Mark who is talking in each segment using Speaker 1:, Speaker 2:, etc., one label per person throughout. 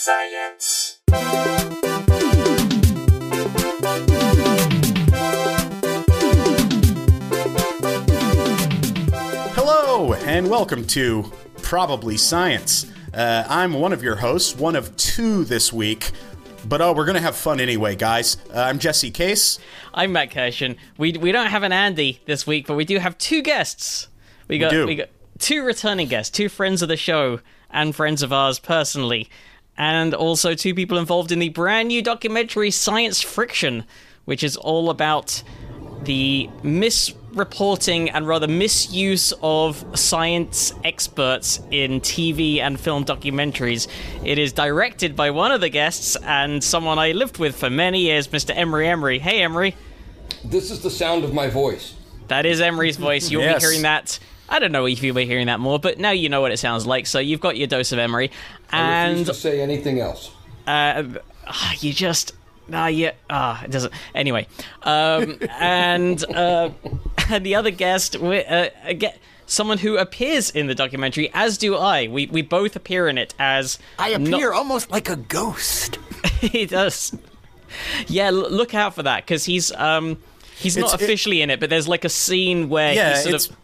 Speaker 1: Science.
Speaker 2: Hello, and welcome to Probably Science. Uh, I'm one of your hosts, one of two this week. But oh, we're gonna have fun anyway, guys. Uh, I'm Jesse Case.
Speaker 3: I'm Matt Kirshen. We we don't have an Andy this week, but we do have two guests. We got
Speaker 2: do.
Speaker 3: we got two returning guests, two friends of the show and friends of ours personally, and also two people involved in the brand new documentary Science Friction, which is all about the misreporting and rather misuse of science experts in TV and film documentaries. It is directed by one of the guests and someone I lived with for many years, Mr. Emery Emery. Hey, Emery.
Speaker 4: This is the sound of my voice.
Speaker 3: That is Emery's voice. You'll
Speaker 2: Yes.
Speaker 3: be hearing that. I don't know if you'll be hearing that more, but now you know what it sounds like, so you've got your dose of Emery.
Speaker 4: I refuse
Speaker 3: And
Speaker 4: to say anything else.
Speaker 3: uh, ah, you just. Ah, yeah. Ah, it doesn't. Anyway. Um, and, uh, and the other guest, wi- uh, again, someone who appears in the documentary, as do I. We, we both appear in it as.
Speaker 5: I
Speaker 3: not-
Speaker 5: appear almost like a ghost.
Speaker 3: he does. Yeah, l- look out for that, because he's. Um, He's not
Speaker 2: It's- it-
Speaker 3: officially in it, but there's like a scene where
Speaker 2: Yeah,
Speaker 3: he's sort
Speaker 2: it's
Speaker 3: of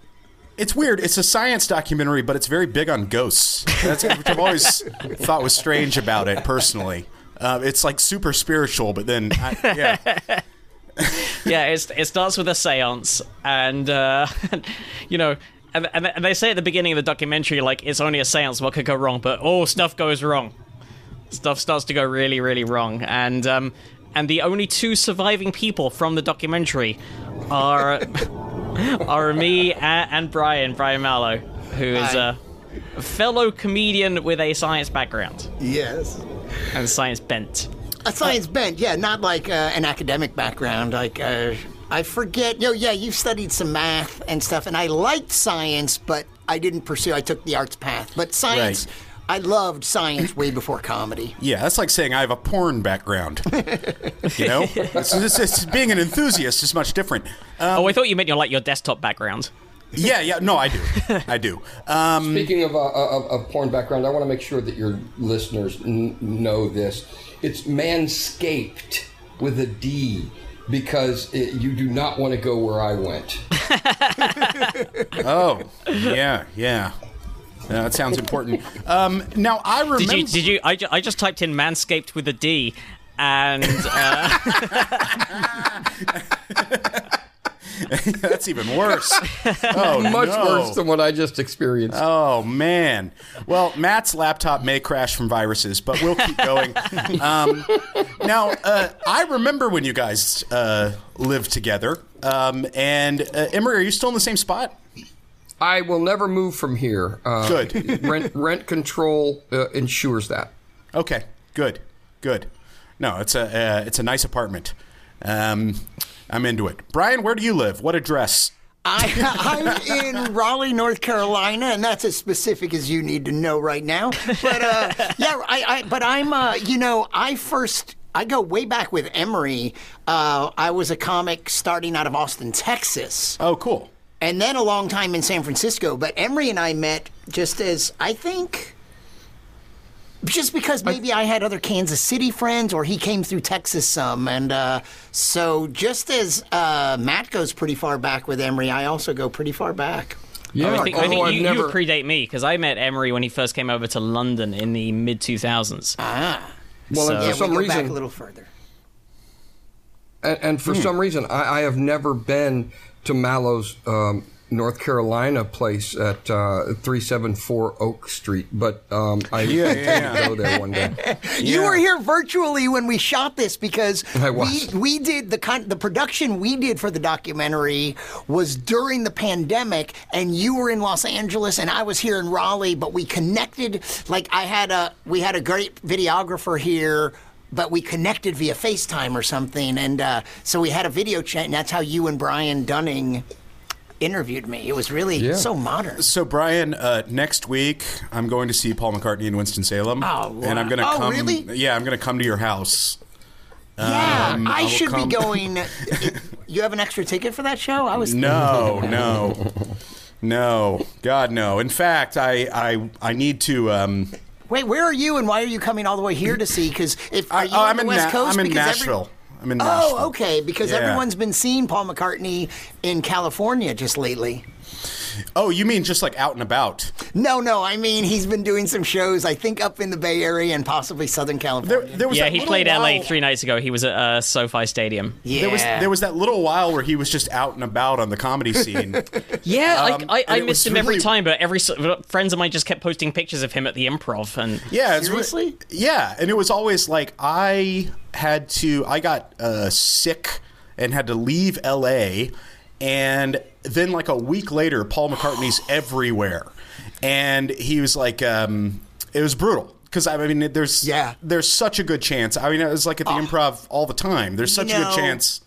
Speaker 2: it's weird. It's a science documentary, but it's very big on ghosts. That's which I've always thought was strange about it. Personally, uh, it's like super spiritual, but then I, yeah,
Speaker 3: yeah, it's, it starts with a séance, and uh, you know, and, and they say at the beginning of the documentary, like it's only a séance, what could go wrong? But oh, stuff goes wrong. Stuff starts to go really, really wrong, and um, and the only two surviving people from the documentary are are me and, and Brian, Brian Malow, who is
Speaker 5: Hi.
Speaker 3: a fellow comedian with a science background
Speaker 5: Yes.
Speaker 3: and science bent.
Speaker 5: A science bent, yeah, not like uh, an academic background. Like, uh, I forget. You know, yeah, you've studied some math and stuff, and I liked science, but I didn't pursue. I took the arts path, but science.
Speaker 2: Right.
Speaker 5: I loved science way before comedy.
Speaker 2: yeah. That's like saying I have a porn background. You know, it's, it's, it's- being an enthusiast is much different. Um,
Speaker 3: oh, I thought you meant your like your desktop background.
Speaker 2: yeah, yeah. No, I do. I do. Um,
Speaker 4: Speaking of, uh, of, of porn background, I want to make sure that your listeners n- know this. It's manscaped with a D because it, you do not want to go where I went.
Speaker 2: oh, yeah, yeah. Yeah, that sounds important. Um, now I remember.
Speaker 3: Did you? Did you? I, ju- I just typed in manscaped with a D, and uh,
Speaker 2: That's even worse. Oh,
Speaker 4: Much
Speaker 2: no.
Speaker 4: worse than what I just experienced.
Speaker 2: Oh man. Well, Matt's laptop may crash from viruses, but we'll keep going. um, now, uh, I remember when you guys uh, lived together. Um, and uh, Emery, are you still in the same spot?
Speaker 4: I will never move from here. Uh,
Speaker 2: Good.
Speaker 4: rent rent control uh, ensures that.
Speaker 2: Okay. Good. Good. No, it's a uh, it's a nice apartment. Um, I'm into it. Brian, where do you live? What address?
Speaker 5: I, I'm in Raleigh, North Carolina, and that's as specific as you need to know right now. But uh, yeah, I, I but I'm uh, you know I first. I go way back with Emery. Uh, I was a comic starting out of Austin, Texas,
Speaker 2: Oh, cool.
Speaker 5: And then a long time in San Francisco. But Emery and I met just as I think, just because maybe I had other Kansas City friends, or he came through Texas some, and uh, so just as uh, Matt goes pretty far back with Emery, I also go pretty far back.
Speaker 4: Yeah,
Speaker 3: I think, I think
Speaker 4: I've
Speaker 3: you,
Speaker 4: never.
Speaker 3: you predate me because I met Emery when he first came over to London in the mid 2000s.
Speaker 5: Ah,
Speaker 4: well, and
Speaker 3: so-
Speaker 4: for
Speaker 5: yeah,
Speaker 4: some
Speaker 5: we go
Speaker 4: reason,
Speaker 5: back a little further.
Speaker 4: And, and for some reason, I, I have never been to Malow's um, North Carolina place at uh, 374 Oak Street, but um, I
Speaker 2: Yeah,
Speaker 4: intend
Speaker 2: yeah,
Speaker 4: to go there one day.
Speaker 5: You
Speaker 2: Yeah.
Speaker 5: were here virtually when we shot this because
Speaker 4: I
Speaker 5: we we did the con- the production we did for the documentary was during the pandemic, and you were in Los Angeles and I was here in Raleigh, but we connected. Like I had a we had a great videographer here. But we connected via FaceTime or something, and uh, so we had a video chat, and that's how you and Brian Dunning interviewed me. It was really
Speaker 4: Yeah.
Speaker 5: so modern.
Speaker 2: So, Brian, uh, next week I'm going to see Paul McCartney in Winston Salem,
Speaker 5: Oh,
Speaker 2: and I'm going to
Speaker 5: Oh,
Speaker 2: come.
Speaker 5: really?
Speaker 2: Yeah, I'm going to come to your house.
Speaker 5: Yeah,
Speaker 2: Um,
Speaker 5: I
Speaker 2: I
Speaker 5: should
Speaker 2: come-
Speaker 5: be going. you have an extra ticket for that show? I was
Speaker 2: No, no, no. God, no. In fact, I, I, I need to. Um,
Speaker 5: Wait, where are you, and why are you coming all the way here to see? Because if are you
Speaker 2: oh,
Speaker 5: on
Speaker 2: I'm
Speaker 5: the
Speaker 2: in
Speaker 5: West
Speaker 2: Na-
Speaker 5: Coast?
Speaker 2: I'm in
Speaker 5: Because every-
Speaker 2: Nashville. I'm in oh, Nashville.
Speaker 5: Oh, okay. Because
Speaker 2: Yeah.
Speaker 5: everyone's been seeing Paul McCartney in California just lately.
Speaker 2: Oh, you mean just like out and about?
Speaker 5: No, no. I mean, he's been doing some shows. I think up in the Bay Area and possibly Southern California.
Speaker 2: there was
Speaker 3: Yeah, he played
Speaker 2: while,
Speaker 3: LA three nights ago. He was at uh, SoFi Stadium.
Speaker 5: yeah.
Speaker 2: There was there was that little while where he was just out and about on the comedy scene.
Speaker 3: Yeah,
Speaker 2: Um,
Speaker 3: I, I, I missed
Speaker 2: was
Speaker 3: him every time, but every friends of mine just kept posting pictures of him at the Improv, and
Speaker 2: Yeah, it's re-
Speaker 5: Seriously?
Speaker 2: yeah, and it was always like I had to. I got uh, sick and had to leave L.A. And then, like a week later, Paul McCartney's everywhere, and he was like, um, it was brutal. Because I mean, there's
Speaker 5: Yeah.
Speaker 2: there's such a good chance. I mean, it was like at the improv all the time. There's such a
Speaker 5: know,
Speaker 2: good chance.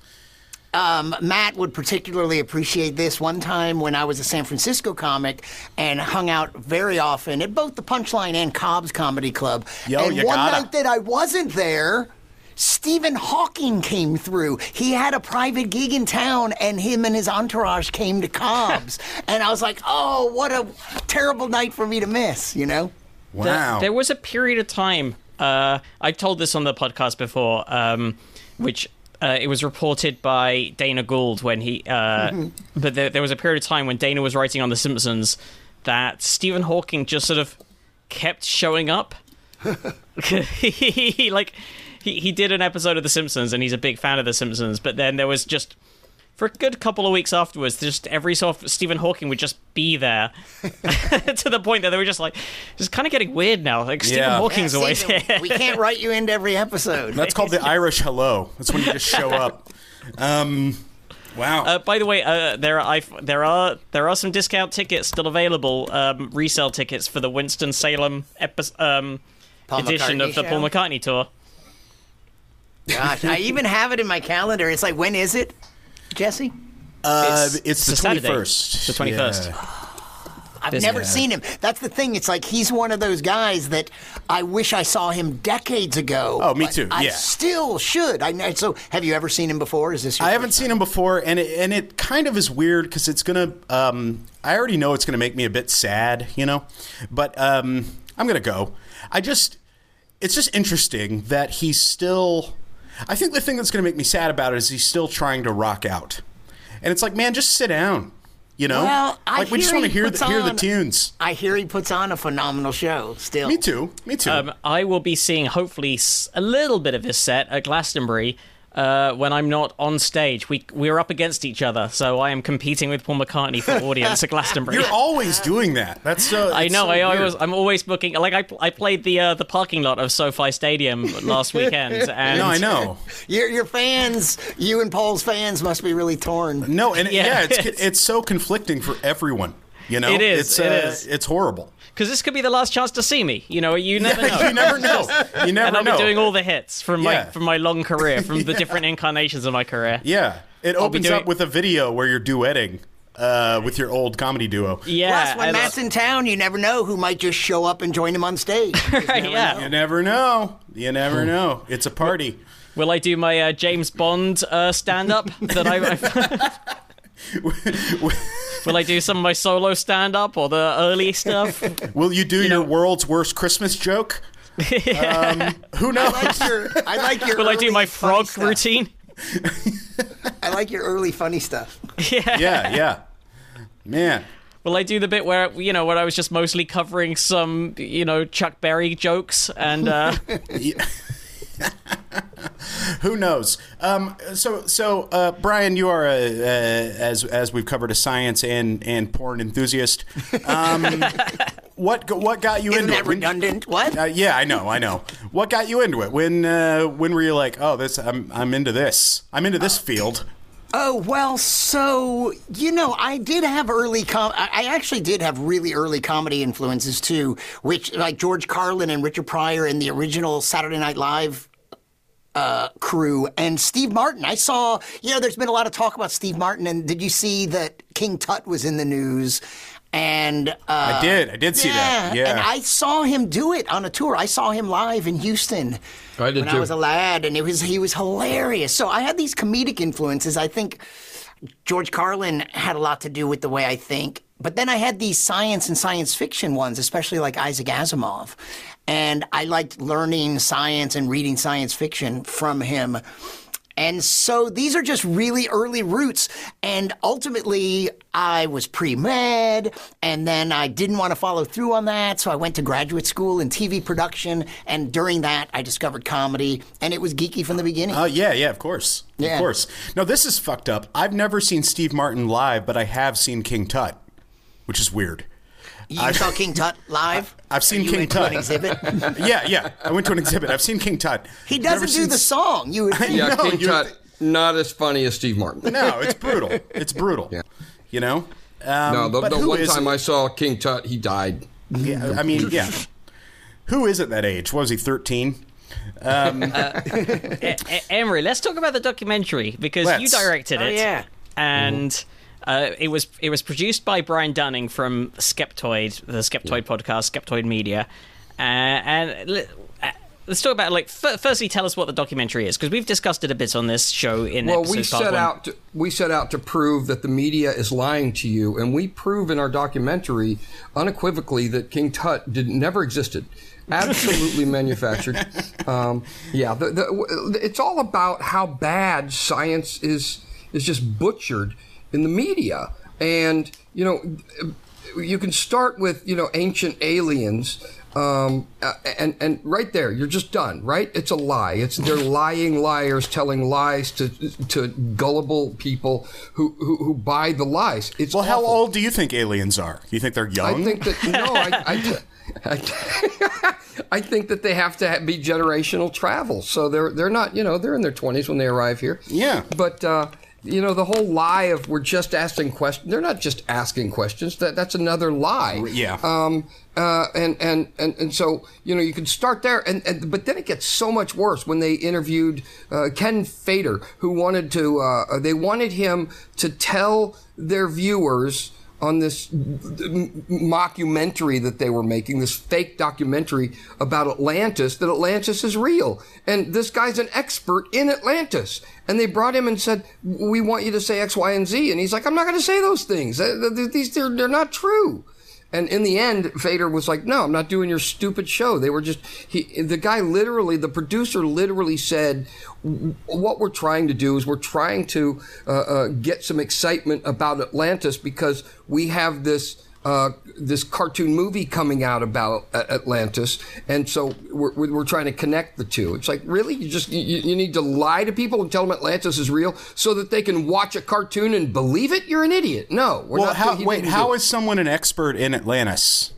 Speaker 5: um, Matt would particularly appreciate this. One time when I was a San Francisco comic and hung out very often at both the Punchline and Cobb's Comedy Club.
Speaker 2: Yo,
Speaker 5: and
Speaker 2: you
Speaker 5: one
Speaker 2: gotta.
Speaker 5: night that I wasn't there. Stephen Hawking came through. He had a private gig in town, and him and his entourage came to Cobb's. and I was like, "Oh, what a terrible night for me to miss!" You know?
Speaker 3: There-
Speaker 2: Wow.
Speaker 3: There was a period of time. Uh, I told this on the podcast before, um, which uh, it was reported by Dana Gould when he. Uh, But there, there was a period of time when Dana was writing on The Simpsons that Stephen Hawking just sort of kept showing up. he like he, he did an episode of The Simpsons and he's a big fan of The Simpsons, but then there was just for a good couple of weeks afterwards, just every so often Stephen Hawking would just be there to the point that they were just like, it's kind of getting weird now. Like Stephen
Speaker 2: Yeah.
Speaker 3: Hawking's
Speaker 5: Yeah,
Speaker 3: always
Speaker 5: Stephen,
Speaker 3: here.
Speaker 5: we can't write you into every episode.
Speaker 2: That's called the Irish hello. That's when you just show up. Um, wow.
Speaker 3: Uh, by the way, uh, there are I, there are there are some discount tickets still available, um, resale tickets for the Winston Salem epi- um, edition
Speaker 5: McCartney
Speaker 3: of the
Speaker 5: show?
Speaker 3: Paul McCartney tour.
Speaker 5: Gosh, I even have it in my calendar. It's like, when is it, Jesse?
Speaker 2: uh,
Speaker 3: it's-
Speaker 2: it's,
Speaker 3: it's
Speaker 2: the 21st.
Speaker 3: The 21st.
Speaker 2: Yeah.
Speaker 5: I've
Speaker 3: This-
Speaker 5: never
Speaker 3: Yeah.
Speaker 5: seen him. That's the thing. It's like he's one of those guys that I wish I saw him decades ago.
Speaker 2: Oh, me
Speaker 5: but
Speaker 2: too,
Speaker 5: I
Speaker 2: yeah.
Speaker 5: still should. I know. So, have you ever seen him before? Is this? Your
Speaker 2: I haven't
Speaker 5: first
Speaker 2: seen him before, and it, and it kind of is weird because it's gonna. Um, I already know it's gonna make me a bit sad, you know, but um, I'm gonna go. I just, it's just interesting that he's still. I think the thing that's gonna make me sad about it is he's still trying to rock out, and it's like, man, just sit down, you know.
Speaker 5: Well, I
Speaker 2: like we just
Speaker 5: hear
Speaker 2: want to
Speaker 5: he
Speaker 2: hear
Speaker 5: puts
Speaker 2: the, hear the
Speaker 5: on-
Speaker 2: tunes.
Speaker 5: I hear he puts on a phenomenal show. Still,
Speaker 2: Me too. Me too.
Speaker 3: Um, I will be seeing hopefully a little bit of his set at Glastonbury uh, when I'm not on stage. We we're up against each other, so I am competing with Paul McCartney for audience at Glastonbury.
Speaker 2: You're always doing that. That's so.
Speaker 3: I know.
Speaker 2: so
Speaker 3: I
Speaker 2: weird.
Speaker 3: always, I'm always booking. Like I, I played the uh, the parking lot of SoFi Stadium last weekend, and
Speaker 2: No, I know.
Speaker 5: your your fans, you and Paul's fans, must be really torn.
Speaker 2: No, and
Speaker 3: Yeah,
Speaker 2: yeah, it's
Speaker 3: it's-
Speaker 2: it's so conflicting for everyone. You know,
Speaker 3: It is,
Speaker 2: It's,
Speaker 3: it
Speaker 2: uh,
Speaker 3: is.
Speaker 2: It's horrible.
Speaker 3: Because this could be the last chance to see me. You know, you never know.
Speaker 2: you never know. You never
Speaker 3: and I'll
Speaker 2: know.
Speaker 3: be doing all the hits from my from my long career, from the different incarnations of my career.
Speaker 2: yeah, it
Speaker 3: be
Speaker 2: opens
Speaker 3: doing-
Speaker 2: up with a video where you're duetting uh, with your old comedy duo.
Speaker 3: Yeah,
Speaker 5: Plus, when
Speaker 3: and-
Speaker 5: Matt's in town, you never know who might just show up and join him on stage. You just never
Speaker 3: yeah.
Speaker 5: know.
Speaker 2: You never know. You never know. It's a party.
Speaker 3: Will I do my uh, James Bond uh, stand up that I? Will I do some of my solo stand up or the early stuff?
Speaker 2: Will you do your world's worst Christmas joke? um, who knows?
Speaker 5: I like your. I like your.
Speaker 3: Will I do my frog routine?
Speaker 5: I like your early funny stuff.
Speaker 2: yeah, yeah. Yeah. Man.
Speaker 3: Will I do the bit where you know where I was just mostly covering some you know Chuck Berry jokes and uh,
Speaker 2: Who knows? Um, so, so uh, Brian, you are a, uh, as as we've covered a science and and porn enthusiast. Um, what what got you
Speaker 5: Isn't
Speaker 2: into
Speaker 5: that
Speaker 2: it? When-
Speaker 5: redundant? What?
Speaker 2: Uh, yeah, I know, I know. What got you into it? When uh, when were you like, oh, this I'm I'm into this. I'm into this field.
Speaker 5: Oh well, so you know, I did have early com. I actually did have really early comedy influences too, which like George Carlin and Richard Pryor and the original Saturday Night Live uh, crew and Steve Martin. I saw, you know, there's been a lot of talk about Steve Martin, and did you see that King Tut was in the news? And uh,
Speaker 2: I did, I did see that. Yeah.
Speaker 5: and I saw him do it on a tour. I saw him live in Houston
Speaker 4: I did
Speaker 5: when
Speaker 4: too.
Speaker 5: I was a lad, and it was he was hilarious. So I had these comedic influences. I think George Carlin had a lot to do with the way I think, but then I had these science and science fiction ones, especially like Isaac Asimov. And I liked learning science and reading science fiction from him. And so these are just really early roots. And ultimately, I was pre med, and then I didn't want to follow through on that. So I went to graduate school in TV production. And during that, I discovered comedy, and it was geeky from the beginning.
Speaker 2: Oh yeah, yeah, of course,
Speaker 5: Yeah.
Speaker 2: of course. Now, this is fucked up. I've never seen Steve Martin live, but I have seen King Tut, which is weird.
Speaker 5: You saw King Tut live?
Speaker 2: I've seen
Speaker 5: You
Speaker 2: King
Speaker 5: went to
Speaker 2: Tut.
Speaker 5: an exhibit?
Speaker 2: yeah, yeah. I went to an exhibit. I've seen King Tut.
Speaker 5: He doesn't do
Speaker 2: seen
Speaker 5: the song. You would think.
Speaker 4: Yeah,
Speaker 2: No,
Speaker 4: King
Speaker 2: you-
Speaker 4: Tut, not as funny as Steve Martin.
Speaker 2: No, it's brutal. It's brutal. You know. Um,
Speaker 4: No, the,
Speaker 2: but
Speaker 4: the one
Speaker 2: is-
Speaker 4: time I saw King Tut, he died.
Speaker 2: Yeah, I mean, yeah. Who is at that age? What was he? Thirteen.
Speaker 3: E- Emery, let's talk about the documentary because you
Speaker 2: Let's.
Speaker 3: directed
Speaker 1: Oh,
Speaker 3: it.
Speaker 1: yeah.
Speaker 3: And uh, it was it was produced by Brian Dunning from Skeptoid, the Skeptoid podcast, Skeptoid Media. Uh, and uh, let's talk about like f- firstly, tell us what the documentary is because we've discussed it a bit on this show in
Speaker 4: Well, we set
Speaker 3: one.
Speaker 4: out to, we set out to prove that the media is lying to you, and we prove in our documentary unequivocally that King Tut did never existed. Absolutely manufactured. Um, yeah, the, the, it's all about how bad science is is just butchered in the media, and you know, you can start with you know ancient aliens. Um, and and right there, you're just done. Right? It's a lie. It's they're lying liars telling lies to to gullible people who who, who buy the lies. It's
Speaker 2: Well, how old do you think aliens are? You think they're young?
Speaker 4: I think that no, I, I, I, I think that they have to be generational travel. So they're they're not you know they're in their twenties when they arrive here.
Speaker 2: Yeah.
Speaker 4: but. uh you know the whole lie of we're just asking questions. They're not just asking questions. That that's another lie.
Speaker 2: Yeah.
Speaker 4: Um. Uh. And and and and so you know you can start there, and, and but then it gets so much worse when they interviewed uh, Ken Feder, who wanted to. Uh, they wanted him to tell their viewers on this mockumentary that they were making, this fake documentary about Atlantis, that Atlantis is real. And this guy's an expert in Atlantis. And they brought him and said, "We want you to say X, Y, and Z." And he's like, "I'm not going to say those things. These they're, they're not true." And in the end, Feder was like, "No, I'm not doing your stupid show." They were just he, the guy literally, the producer literally said, "What we're trying to do is we're trying to uh, uh, get some excitement about Atlantis because we have this." Uh, this cartoon movie coming out about uh, Atlantis, and so we're, we're trying to connect the two. It's like really, you just you, you need to lie to people and tell them Atlantis is real so that they can watch a cartoon and believe it. You're an idiot. No, we're
Speaker 2: well,
Speaker 4: not.
Speaker 2: how, wait, how is someone an expert in Atlantis?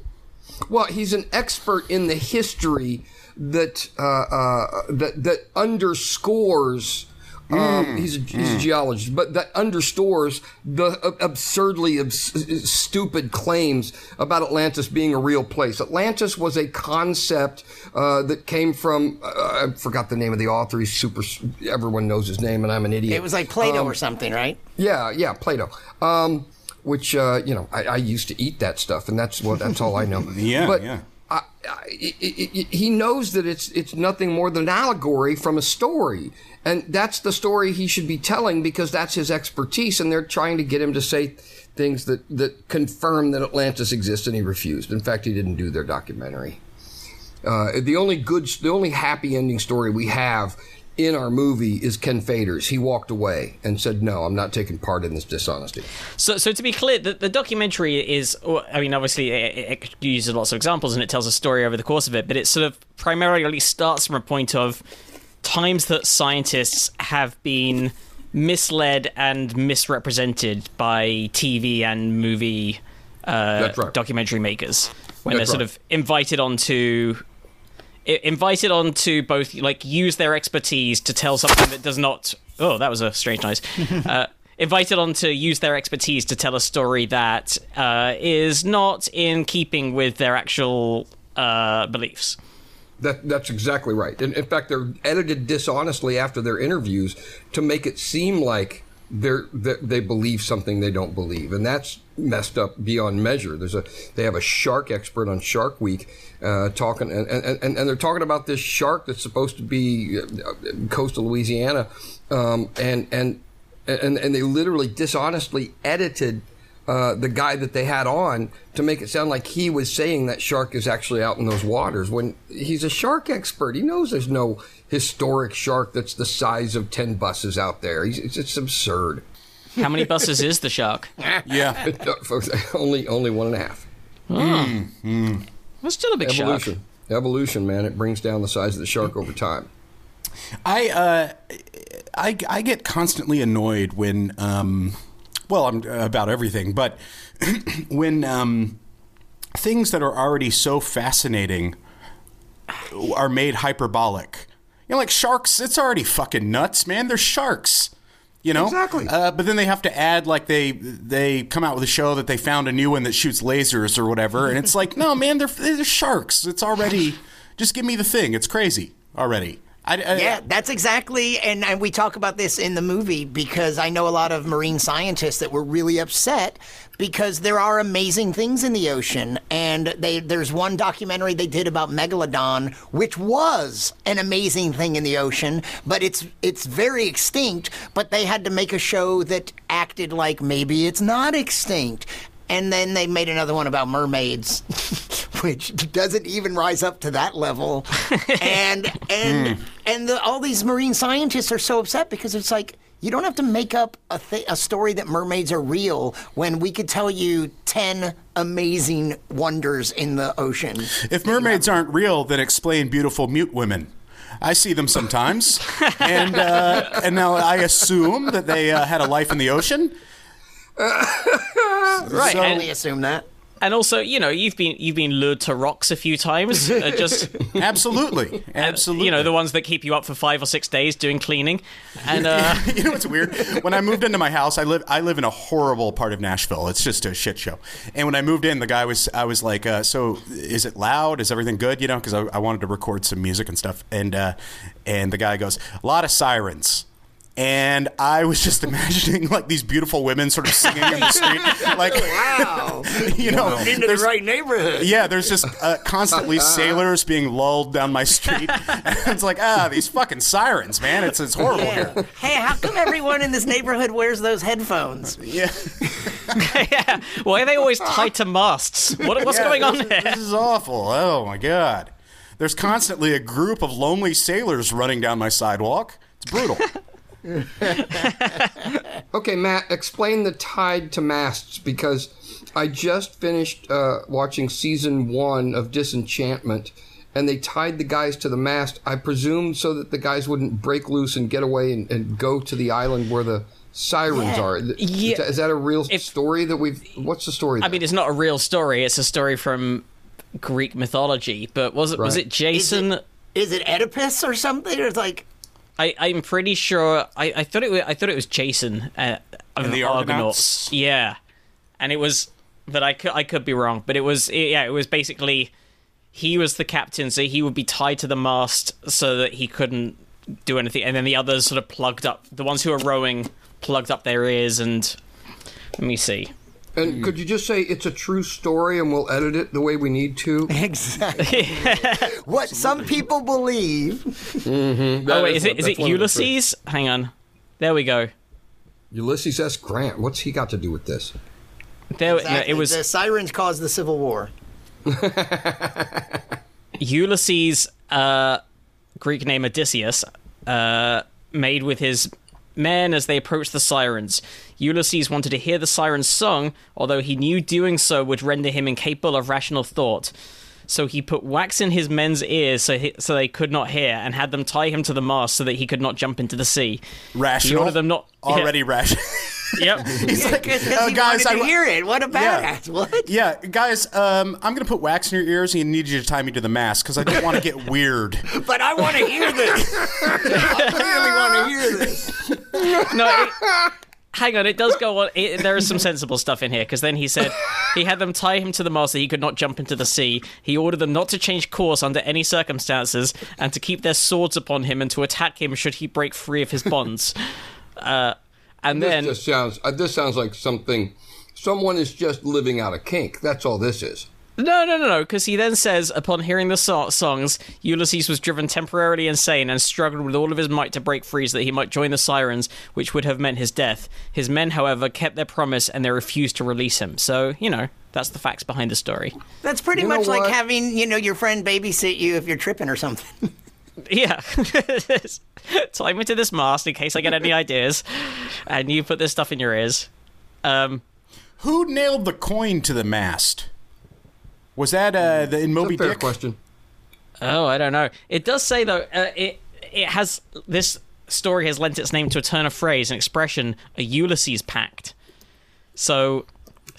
Speaker 4: Well, he's an expert in the history that uh, uh, that that underscores. Um, he's, a, he's a geologist, but that underscores the absurdly abs- stupid claims about Atlantis being a real place. Atlantis was a concept uh, that came from uh, I forgot the name of the author. He's super. Everyone knows his name, and I'm an idiot.
Speaker 5: It was like Plato
Speaker 4: Um,
Speaker 5: or something, right?
Speaker 4: yeah, yeah, Plato. Um, which uh, you know, I, I used to eat that stuff, and that's what that's all I know.
Speaker 2: Yeah,
Speaker 4: but
Speaker 2: yeah.
Speaker 4: I, he knows that it's it's nothing more than an allegory from a story, and that's the story he should be telling because that's his expertise. And they're trying to get him to say things that that confirm that Atlantis exists, and he refused. In fact, he didn't do their documentary. Uh, the only good, the only happy ending story we have in our movie is Ken Feder's. He walked away and said, "No, I'm not taking part in this dishonesty."
Speaker 3: So, so to be clear, the, the documentary is, I mean, obviously it, it uses lots of examples and it tells a story over the course of it, but it sort of primarily starts from a point of times that scientists have been misled and misrepresented by TV and movie uh,
Speaker 4: right.
Speaker 3: documentary makers when
Speaker 4: That's
Speaker 3: they're sort
Speaker 4: right.
Speaker 3: of invited onto invited on to both like use their expertise to tell something that does not oh that was a strange noise uh, invited on to use their expertise to tell a story that uh, is not in keeping with their actual uh, beliefs
Speaker 4: That, that's exactly right. In, in fact, they're edited dishonestly after their interviews to make it seem like they're, they believe something they don't believe, and that's messed up beyond measure. There's a they have a shark expert on Shark Week uh, talking, and, and, and, they're talking about this shark that's supposed to be uh, coastal Louisiana, um, and and and and they literally dishonestly edited uh, the guy that they had on to make it sound like he was saying that shark is actually out in those waters when he's a shark expert. He knows there's no historic shark that's the size of 10 buses out there. He's, it's, it's absurd.
Speaker 3: How many buses is the shark?
Speaker 2: Yeah.
Speaker 4: Folks, only, only one and a half.
Speaker 3: That's still a big shark.
Speaker 4: Evolution. Evolution, man. It brings down the size of the shark over time.
Speaker 2: I uh, I I get constantly annoyed when um, well, I'm about everything, but when um, things that are already so fascinating are made hyperbolic. You know, like sharks. It's already fucking nuts, man. They're sharks. You know
Speaker 4: Exactly.
Speaker 2: Uh, but then they have to add like they they come out with a show that they found a new one that shoots lasers or whatever, and it's like, no, man, they're they're sharks. It's already just give me the thing. It's crazy already. I, I,
Speaker 5: Yeah, that's exactly, and, and we talk about this in the movie because I know a lot of marine scientists that were really upset because there are amazing things in the ocean, and they there's one documentary they did about megalodon, which was an amazing thing in the ocean, but it's it's very extinct. But they had to make a show that acted like maybe it's not extinct. And then they made another one about mermaids, which doesn't even rise up to that level. and and and the, all these marine scientists are so upset because it's like you don't have to make up a th- a story that mermaids are real when we could tell you ten amazing wonders in the ocean.
Speaker 2: If mermaids aren't real, then explain beautiful mute women. I see them sometimes, and uh, and now I assume that they uh, had a life in the ocean.
Speaker 3: Right.
Speaker 5: I
Speaker 3: and,
Speaker 5: only assume that.
Speaker 3: And also, you know, you've been you've been lured to rocks a few times. Uh, just
Speaker 2: Absolutely, absolutely.
Speaker 3: you know, the ones that keep you up for five or six days doing cleaning. And uh,
Speaker 2: you know what's weird? When I moved into my house, I live I live in a horrible part of Nashville. It's just a shit show. And when I moved in, the guy was I was like, uh, "So is it loud? Is everything good?" You know, because I, I wanted to record some music and stuff. And uh, and the guy goes, "A lot of sirens." And I was just imagining like these beautiful women sort of singing in the street, like
Speaker 5: Wow,
Speaker 2: you know,
Speaker 5: into the right neighborhood.
Speaker 2: yeah, there's just uh, constantly sailors being lulled down my street. And it's like, ah, these fucking sirens, man. It's it's horrible here.
Speaker 5: Hey, how come everyone in this neighborhood wears those headphones?
Speaker 2: Yeah.
Speaker 3: yeah, why are they always tied to masts? What, what's
Speaker 2: Yeah,
Speaker 3: going on
Speaker 2: this,
Speaker 3: here?
Speaker 2: This is awful. Oh my god. There's constantly a group of lonely sailors running down my sidewalk. It's brutal.
Speaker 4: Okay, Matt, explain the tide to masts because I just finished uh, watching season one of Disenchantment, and they tied the guys to the mast. I presume so that the guys wouldn't break loose and get away and, and go to the island where the sirens
Speaker 5: Yeah.
Speaker 4: are. Is,
Speaker 3: Yeah.
Speaker 4: that, is that a real
Speaker 3: If-
Speaker 4: story that we've? What's the story?
Speaker 3: I mean, it's not a real story. It's a story from Greek mythology. But was it was it Jason?
Speaker 5: Is it Oedipus or something? Or it's like
Speaker 3: I, I'm pretty sure. I, I thought it was. I thought it was Jason uh, of
Speaker 2: the
Speaker 3: Argonauts.
Speaker 2: Argonauts?
Speaker 3: Yeah, and it was. But I could I could be wrong. But it was. Yeah, it was basically he was the captain, so he would be tied to the mast so that he couldn't do anything, and then the others sort of plugged up. The ones who were rowing plugged up their ears and. Let me see.
Speaker 4: And could you just say it's a true story and we'll edit it the way we need to?
Speaker 5: exactly what some people believe.
Speaker 3: oh wait, is it is it
Speaker 4: one of the
Speaker 3: Ulysses? Hang on. There we go.
Speaker 4: Ulysses S. Grant. What's he got to do with this?
Speaker 3: There, no, it was
Speaker 5: the sirens caused the Civil War.
Speaker 3: Ulysses, uh, Greek name Odysseus, uh, made with his men as they approached the sirens. Ulysses wanted to hear the sirens' song, although he knew doing so would render him incapable of rational thought. So he put wax in his men's ears so, he, so they could not hear, and had them tie him to the mast so that he could not jump into the sea.
Speaker 2: Rational.
Speaker 3: He ordered them not
Speaker 2: already rational.
Speaker 3: Yep.
Speaker 2: He's like,
Speaker 5: Because
Speaker 2: uh,
Speaker 5: he
Speaker 2: guys,
Speaker 5: wanted to
Speaker 2: I,
Speaker 5: hear it. What a
Speaker 2: Yeah.
Speaker 5: What?
Speaker 2: yeah, guys, um, I'm gonna put wax in your ears and need you to tie me to the mast because I don't want to get weird.
Speaker 5: But I want to hear this. I really want to hear this.
Speaker 3: no, it, hang on. It does go on. It, there is some sensible stuff in here because then he said he had them tie him to the mast so he could not jump into the sea. He ordered them not to change course under any circumstances and to keep their swords upon him and to attack him should he break free of his bonds. Uh, and
Speaker 4: This
Speaker 3: then
Speaker 4: just sounds. Uh, this sounds like something. Someone is just living out a kink. That's all this is.
Speaker 3: No, no, no, no, because he then says, upon hearing the so- songs, Ulysses was driven temporarily insane and struggled with all of his might to break free so that he might join the Sirens, which would have meant his death. His men, however, kept their promise and they refused to release him. So, you know, that's the facts behind the story.
Speaker 5: That's pretty
Speaker 4: You
Speaker 5: much like
Speaker 4: what?
Speaker 5: having, you know, your friend babysit you if you're tripping or something.
Speaker 3: Yeah. Tie me to this mast in case I get any ideas, and you put this stuff in your ears. Um,
Speaker 2: Who nailed the coin to the mast? Was that uh, the, in Moby
Speaker 4: It's a fair
Speaker 2: Dick?
Speaker 4: question.
Speaker 3: Oh, I don't know. It does say though. Uh, it it has this story has lent its name to a turn of phrase, an expression, a Ulysses Pact. So,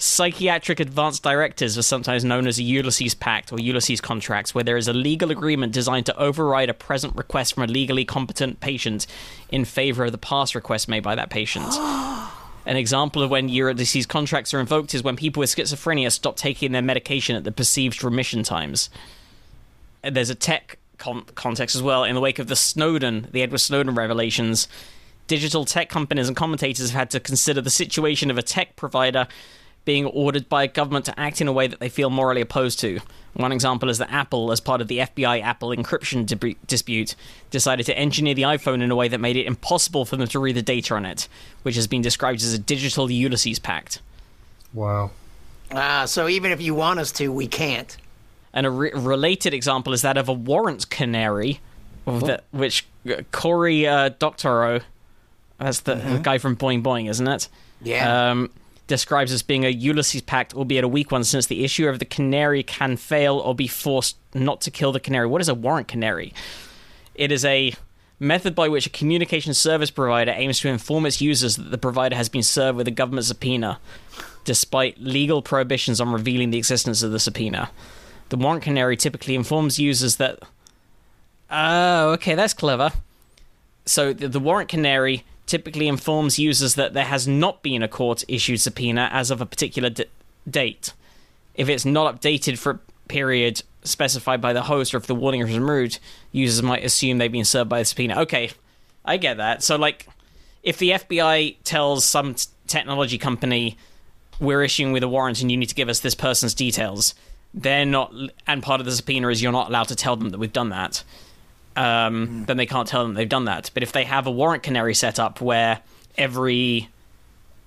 Speaker 3: psychiatric advanced directives are sometimes known as a Ulysses Pact or Ulysses contracts, where there is a legal agreement designed to override a present request from a legally competent patient in favor of the past request made by that patient. An example of when Ulysses contracts are invoked is when people with schizophrenia stop taking their medication at the perceived remission times there's a tech con- context as well. In the wake of the Snowden, the Edward Snowden revelations, digital tech companies and commentators have had to consider the situation of a tech provider being ordered by a government to act in a way that they feel morally opposed to. One example is that Apple, as part of the FBI Apple encryption dib- dispute, decided to engineer the iPhone in a way that made it impossible for them to read the data on it, which has been described as a digital Ulysses Pact.
Speaker 4: Wow.
Speaker 5: Ah, so even if you want us to, we can't.
Speaker 3: And a re- related example is that of a warrant canary, of the, which uh, Cory uh, Doctorow, that's the, the guy from Boing Boing, isn't it?
Speaker 5: Yeah.
Speaker 3: Um, describes as being a Ulysses Pact, albeit a weak one, since the issue of the canary can fail or be forced not to kill the canary. What is a warrant canary? It is a method by which a communication service provider aims to inform its users that the provider has been served with a government subpoena, despite legal prohibitions on revealing the existence of the subpoena. The warrant canary typically informs users that. Oh, okay, that's clever. So the, the warrant canary typically informs users that there has not been a court issued subpoena as of a particular d- date. If it's not updated for a period specified by the host, or if the warning is removed, users might assume they've been served by the subpoena. Okay, I get that. So, like, if the FBI tells some t- technology company, we're issuing with a warrant and you need to give us this person's details, they're not, and part of the subpoena is you're not allowed to tell them that we've done that um, then they can't tell them they've done that. But if they have a warrant canary set up where every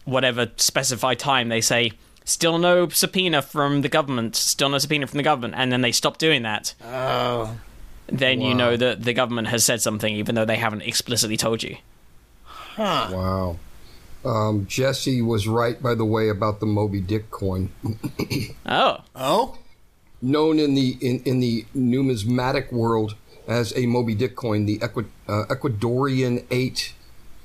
Speaker 3: whatever specified time they say, still no subpoena from the government, still no subpoena from the government, and then they stop doing that,
Speaker 5: oh.
Speaker 3: then you know that the government has said something, even though they haven't explicitly told you.
Speaker 5: Huh.
Speaker 4: Wow. Um, Jesse was right, by the way, about the Moby Dick coin.
Speaker 3: Oh,
Speaker 2: Oh,
Speaker 4: Known in the in, in the numismatic world as a Moby Dick coin, the uh, Ecuadorian eight,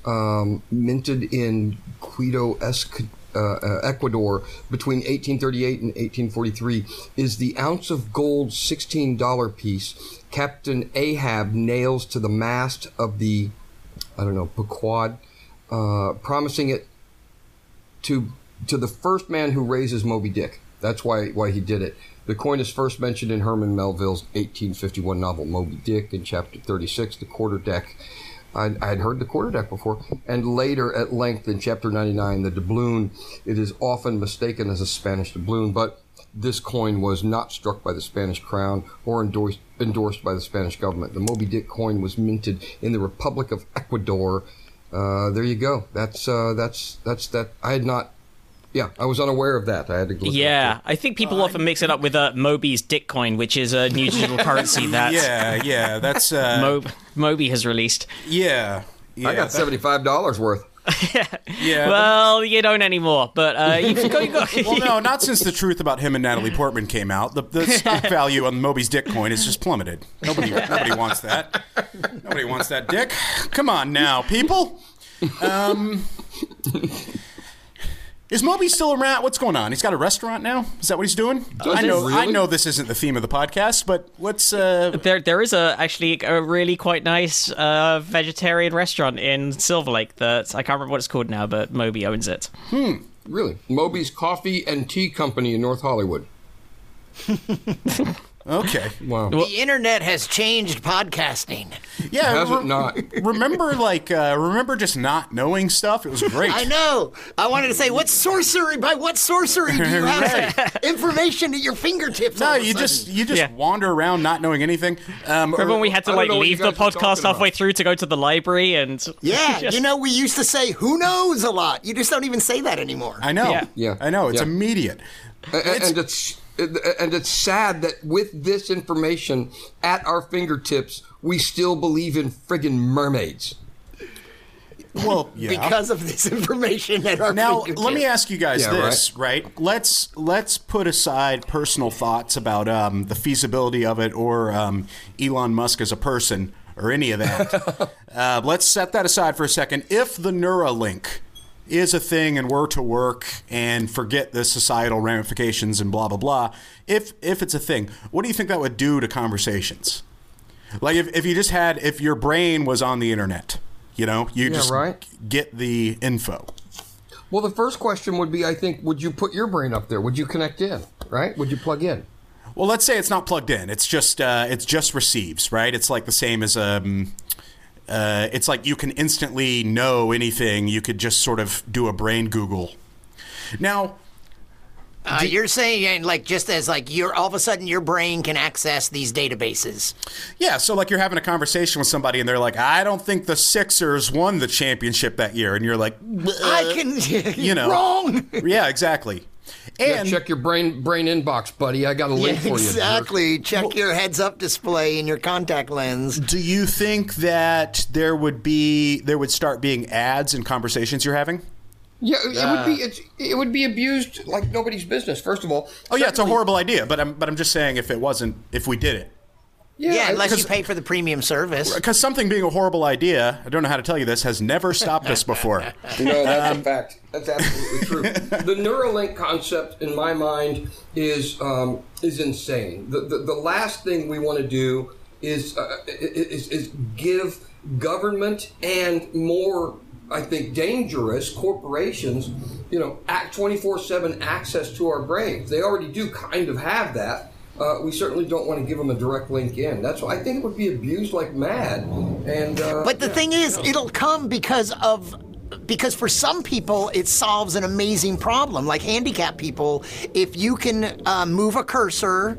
Speaker 4: um, minted in Quito, uh, uh, Ecuador, between 1838 and 1843, is the ounce of gold $16 piece Captain Ahab nails to the mast of the, I don't know, Pequod, uh, promising it to to the first man who raises Moby Dick. That's why why he did it. The coin is first mentioned in Herman Melville's 1851 novel Moby Dick in chapter 36, the quarter deck. I'd, I'd heard the quarter deck before, and later at length in chapter 99, the doubloon. It is often mistaken as a Spanish doubloon, but this coin was not struck by the Spanish crown or endorsed, endorsed by the Spanish government. The Moby Dick coin was minted in the Republic of Ecuador. Uh, there you go. That's uh, that's that's that. I had not. Yeah, I was unaware of that. I had to look it up,
Speaker 3: yeah. I think people often mix it up with uh, Moby's Dickcoin, which is a new digital currency that
Speaker 2: yeah, yeah. That's uh,
Speaker 3: Mo- Moby has released.
Speaker 2: yeah, yeah.
Speaker 4: I got seventy-five dollars worth.
Speaker 2: Yeah. yeah.
Speaker 3: Well, you don't anymore, but uh, you've got, you got
Speaker 2: well, no, not since the truth about him and Natalie Portman came out. The, the stock value on Moby's dick coin has just plummeted. Nobody, nobody wants that. Nobody wants that dick. Come on now, people. Um, is Moby still around? What's going on? He's got a restaurant now. Is that what he's doing? I
Speaker 4: he
Speaker 2: know. I know this isn't the theme of the podcast, but what's uh,
Speaker 3: There, there is a actually a really quite nice uh, vegetarian restaurant in Silver Lake that I can't remember what it's called now, but Moby owns it. Hmm.
Speaker 4: Really, Moby's Coffee and Tea Company in North Hollywood.
Speaker 2: Okay.
Speaker 4: Wow.
Speaker 5: The internet has changed podcasting.
Speaker 2: Yeah.
Speaker 4: Has it not?
Speaker 2: remember, like, uh, remember just not knowing stuff? It was great.
Speaker 5: I know. I wanted to say, what sorcery? By what sorcery do you have information at your fingertips?
Speaker 2: No,
Speaker 5: all of a
Speaker 2: you
Speaker 5: sudden?
Speaker 2: just you just
Speaker 3: Yeah.
Speaker 2: wander around not knowing anything. Um,
Speaker 3: Remember
Speaker 2: or-
Speaker 3: when we had to like leave the podcast halfway
Speaker 4: about.
Speaker 3: through to go to the library and
Speaker 5: Yeah,
Speaker 3: just-
Speaker 5: you know, we used to say "who knows" a lot. You just don't even say that anymore.
Speaker 2: I know.
Speaker 3: Yeah.
Speaker 4: Yeah.
Speaker 2: I know. It's
Speaker 4: Yeah.
Speaker 2: immediate.
Speaker 4: A- a- and it's and it's sad that with this information at our fingertips, we still believe in friggin' mermaids.
Speaker 2: Well, yeah.
Speaker 5: Because of this information at our
Speaker 2: Now,
Speaker 5: fingertips.
Speaker 2: let me ask you guys
Speaker 4: Yeah,
Speaker 2: this, right. Let's let's put aside personal thoughts about um, the feasibility of it or um, Elon Musk as a person or any of that. uh, let's set that aside for a second. If the Neuralink is a thing and were to work and forget the societal ramifications and blah blah blah, if if it's a thing, what do you think that would do to conversations? Like if, if you just had if your brain was on the internet, you know, you just
Speaker 4: right.
Speaker 2: get the info.
Speaker 4: Well, the first question would be, I think, would you put your brain up there? Would you connect in? Right? Would you plug in?
Speaker 2: Well, let's say it's not plugged in. It's just uh, it's just receives, right? It's like the same as um, uh, it's like you can instantly know anything. You could just sort of do a brain Google. Now,
Speaker 5: Uh, you're saying like just as like you're all of a sudden your brain can access these databases.
Speaker 2: yeah, so like you're having a conversation with somebody and they're like, "I don't think the Sixers won the championship that year," and you're like,
Speaker 5: I can,
Speaker 2: you know,
Speaker 5: wrong.
Speaker 2: "Yeah, exactly."
Speaker 4: Yeah, check your brain brain inbox, buddy. I got a link for you. jerk.
Speaker 5: exactly. Check your heads-up display in your contact lens.
Speaker 2: do you think that there would be there would start being ads in conversations you're having?
Speaker 4: Yeah, it would be uh. it's, it would be abused like nobody's business. First of all,
Speaker 2: Oh yeah, it's a horrible idea, but I'm but I'm just saying if it wasn't if we did it.
Speaker 4: Yeah,
Speaker 5: Yeah, unless you pay for the premium service.
Speaker 2: Because something being a horrible idea, I don't know how to tell you this, has never stopped us before.
Speaker 4: No, that's a fact. That's absolutely true. The Neuralink concept, in my mind, is um, is insane. The, the the last thing we want to do is, uh, is is give government and more, I think, dangerous corporations, you know, act twenty four seven access to our brains. They already do kind of have that. Uh, we certainly don't want to give them a direct link in. That's why I think it would be abused like mad. And uh,
Speaker 5: But the
Speaker 4: yeah.
Speaker 5: thing is, it'll come because of because for some people it solves an amazing problem, like handicapped people. If you can uh, move a cursor,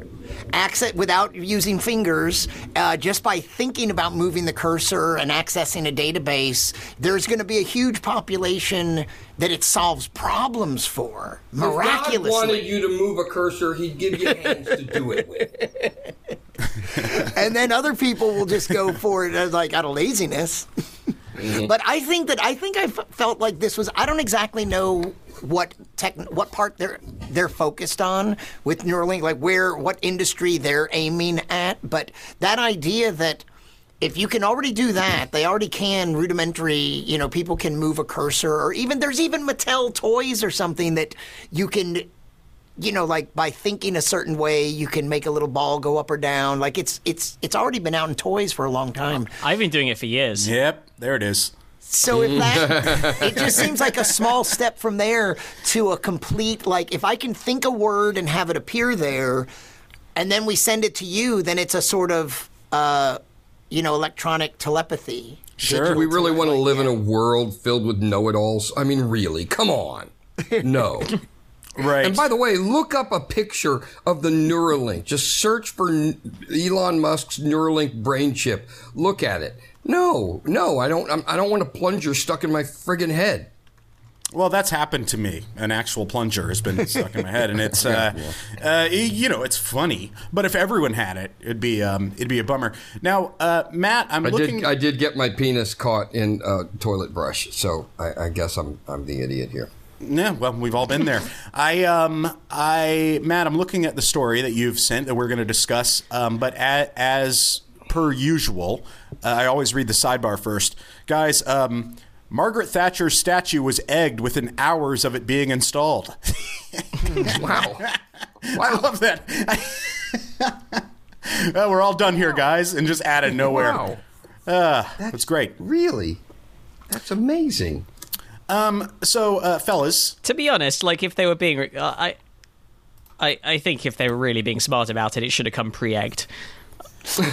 Speaker 5: access without using fingers, uh, just by thinking about moving the cursor and accessing a database, there's going to be a huge population that it solves problems for Miraculously,
Speaker 4: If God wanted you to move a cursor, He'd give you hands to do it with.
Speaker 5: and then other people will just go for it as like out of laziness. Mm-hmm. But I think that I think I f- felt like this was I don't exactly know what tech what part they're they're focused on with Neuralink, like where what industry they're aiming at. But that idea that if you can already do that, they already can rudimentary, you know, people can move a cursor or even there's even Mattel toys or something that you can you know, like by thinking a certain way, you can make a little ball go up or down. Like it's it's it's already been out in toys for a long time.
Speaker 3: I've been doing it for years.
Speaker 2: Yep, there it is.
Speaker 5: So if that, it just seems like a small step from there to a complete like if I can think a word and have it appear there, and then we send it to you, then it's a sort of uh, you know electronic telepathy.
Speaker 2: Sure.
Speaker 4: Do we really want to live in a world filled with know-it-alls? I mean, really? Come on. No.
Speaker 2: Right.
Speaker 4: and by the way, look up a picture of the Neuralink. Just search for Elon Musk's Neuralink brain chip. Look at it. No, no, I don't. I'm, I don't want a plunger stuck in my friggin' head.
Speaker 2: well, that's happened to me. An actual plunger has been stuck in my head, and it's, uh, uh, you know, it's funny. But if everyone had it, it'd be, um, it'd be a bummer. Now, uh, Matt, I'm
Speaker 4: I
Speaker 2: looking.
Speaker 4: did. I did get my penis caught in a toilet brush, so I, I guess I'm I'm the idiot here.
Speaker 2: Yeah, well, we've all been there. I, um, I, Matt, I'm looking at the story that you've sent that we're going to discuss. Um, but a, as per usual, uh, I always read the sidebar first, guys. Um, Margaret Thatcher's statue was egged within hours of it being installed.
Speaker 4: Wow.
Speaker 2: I love that. well, we're all done here, guys, and just out of nowhere.
Speaker 4: Wow.
Speaker 2: That's great.
Speaker 4: Really? That's amazing.
Speaker 2: So, uh, fellas,
Speaker 3: To be honest, like if they were being, uh, I, I, I think if they were really being smart about it, it should have come pre-egged.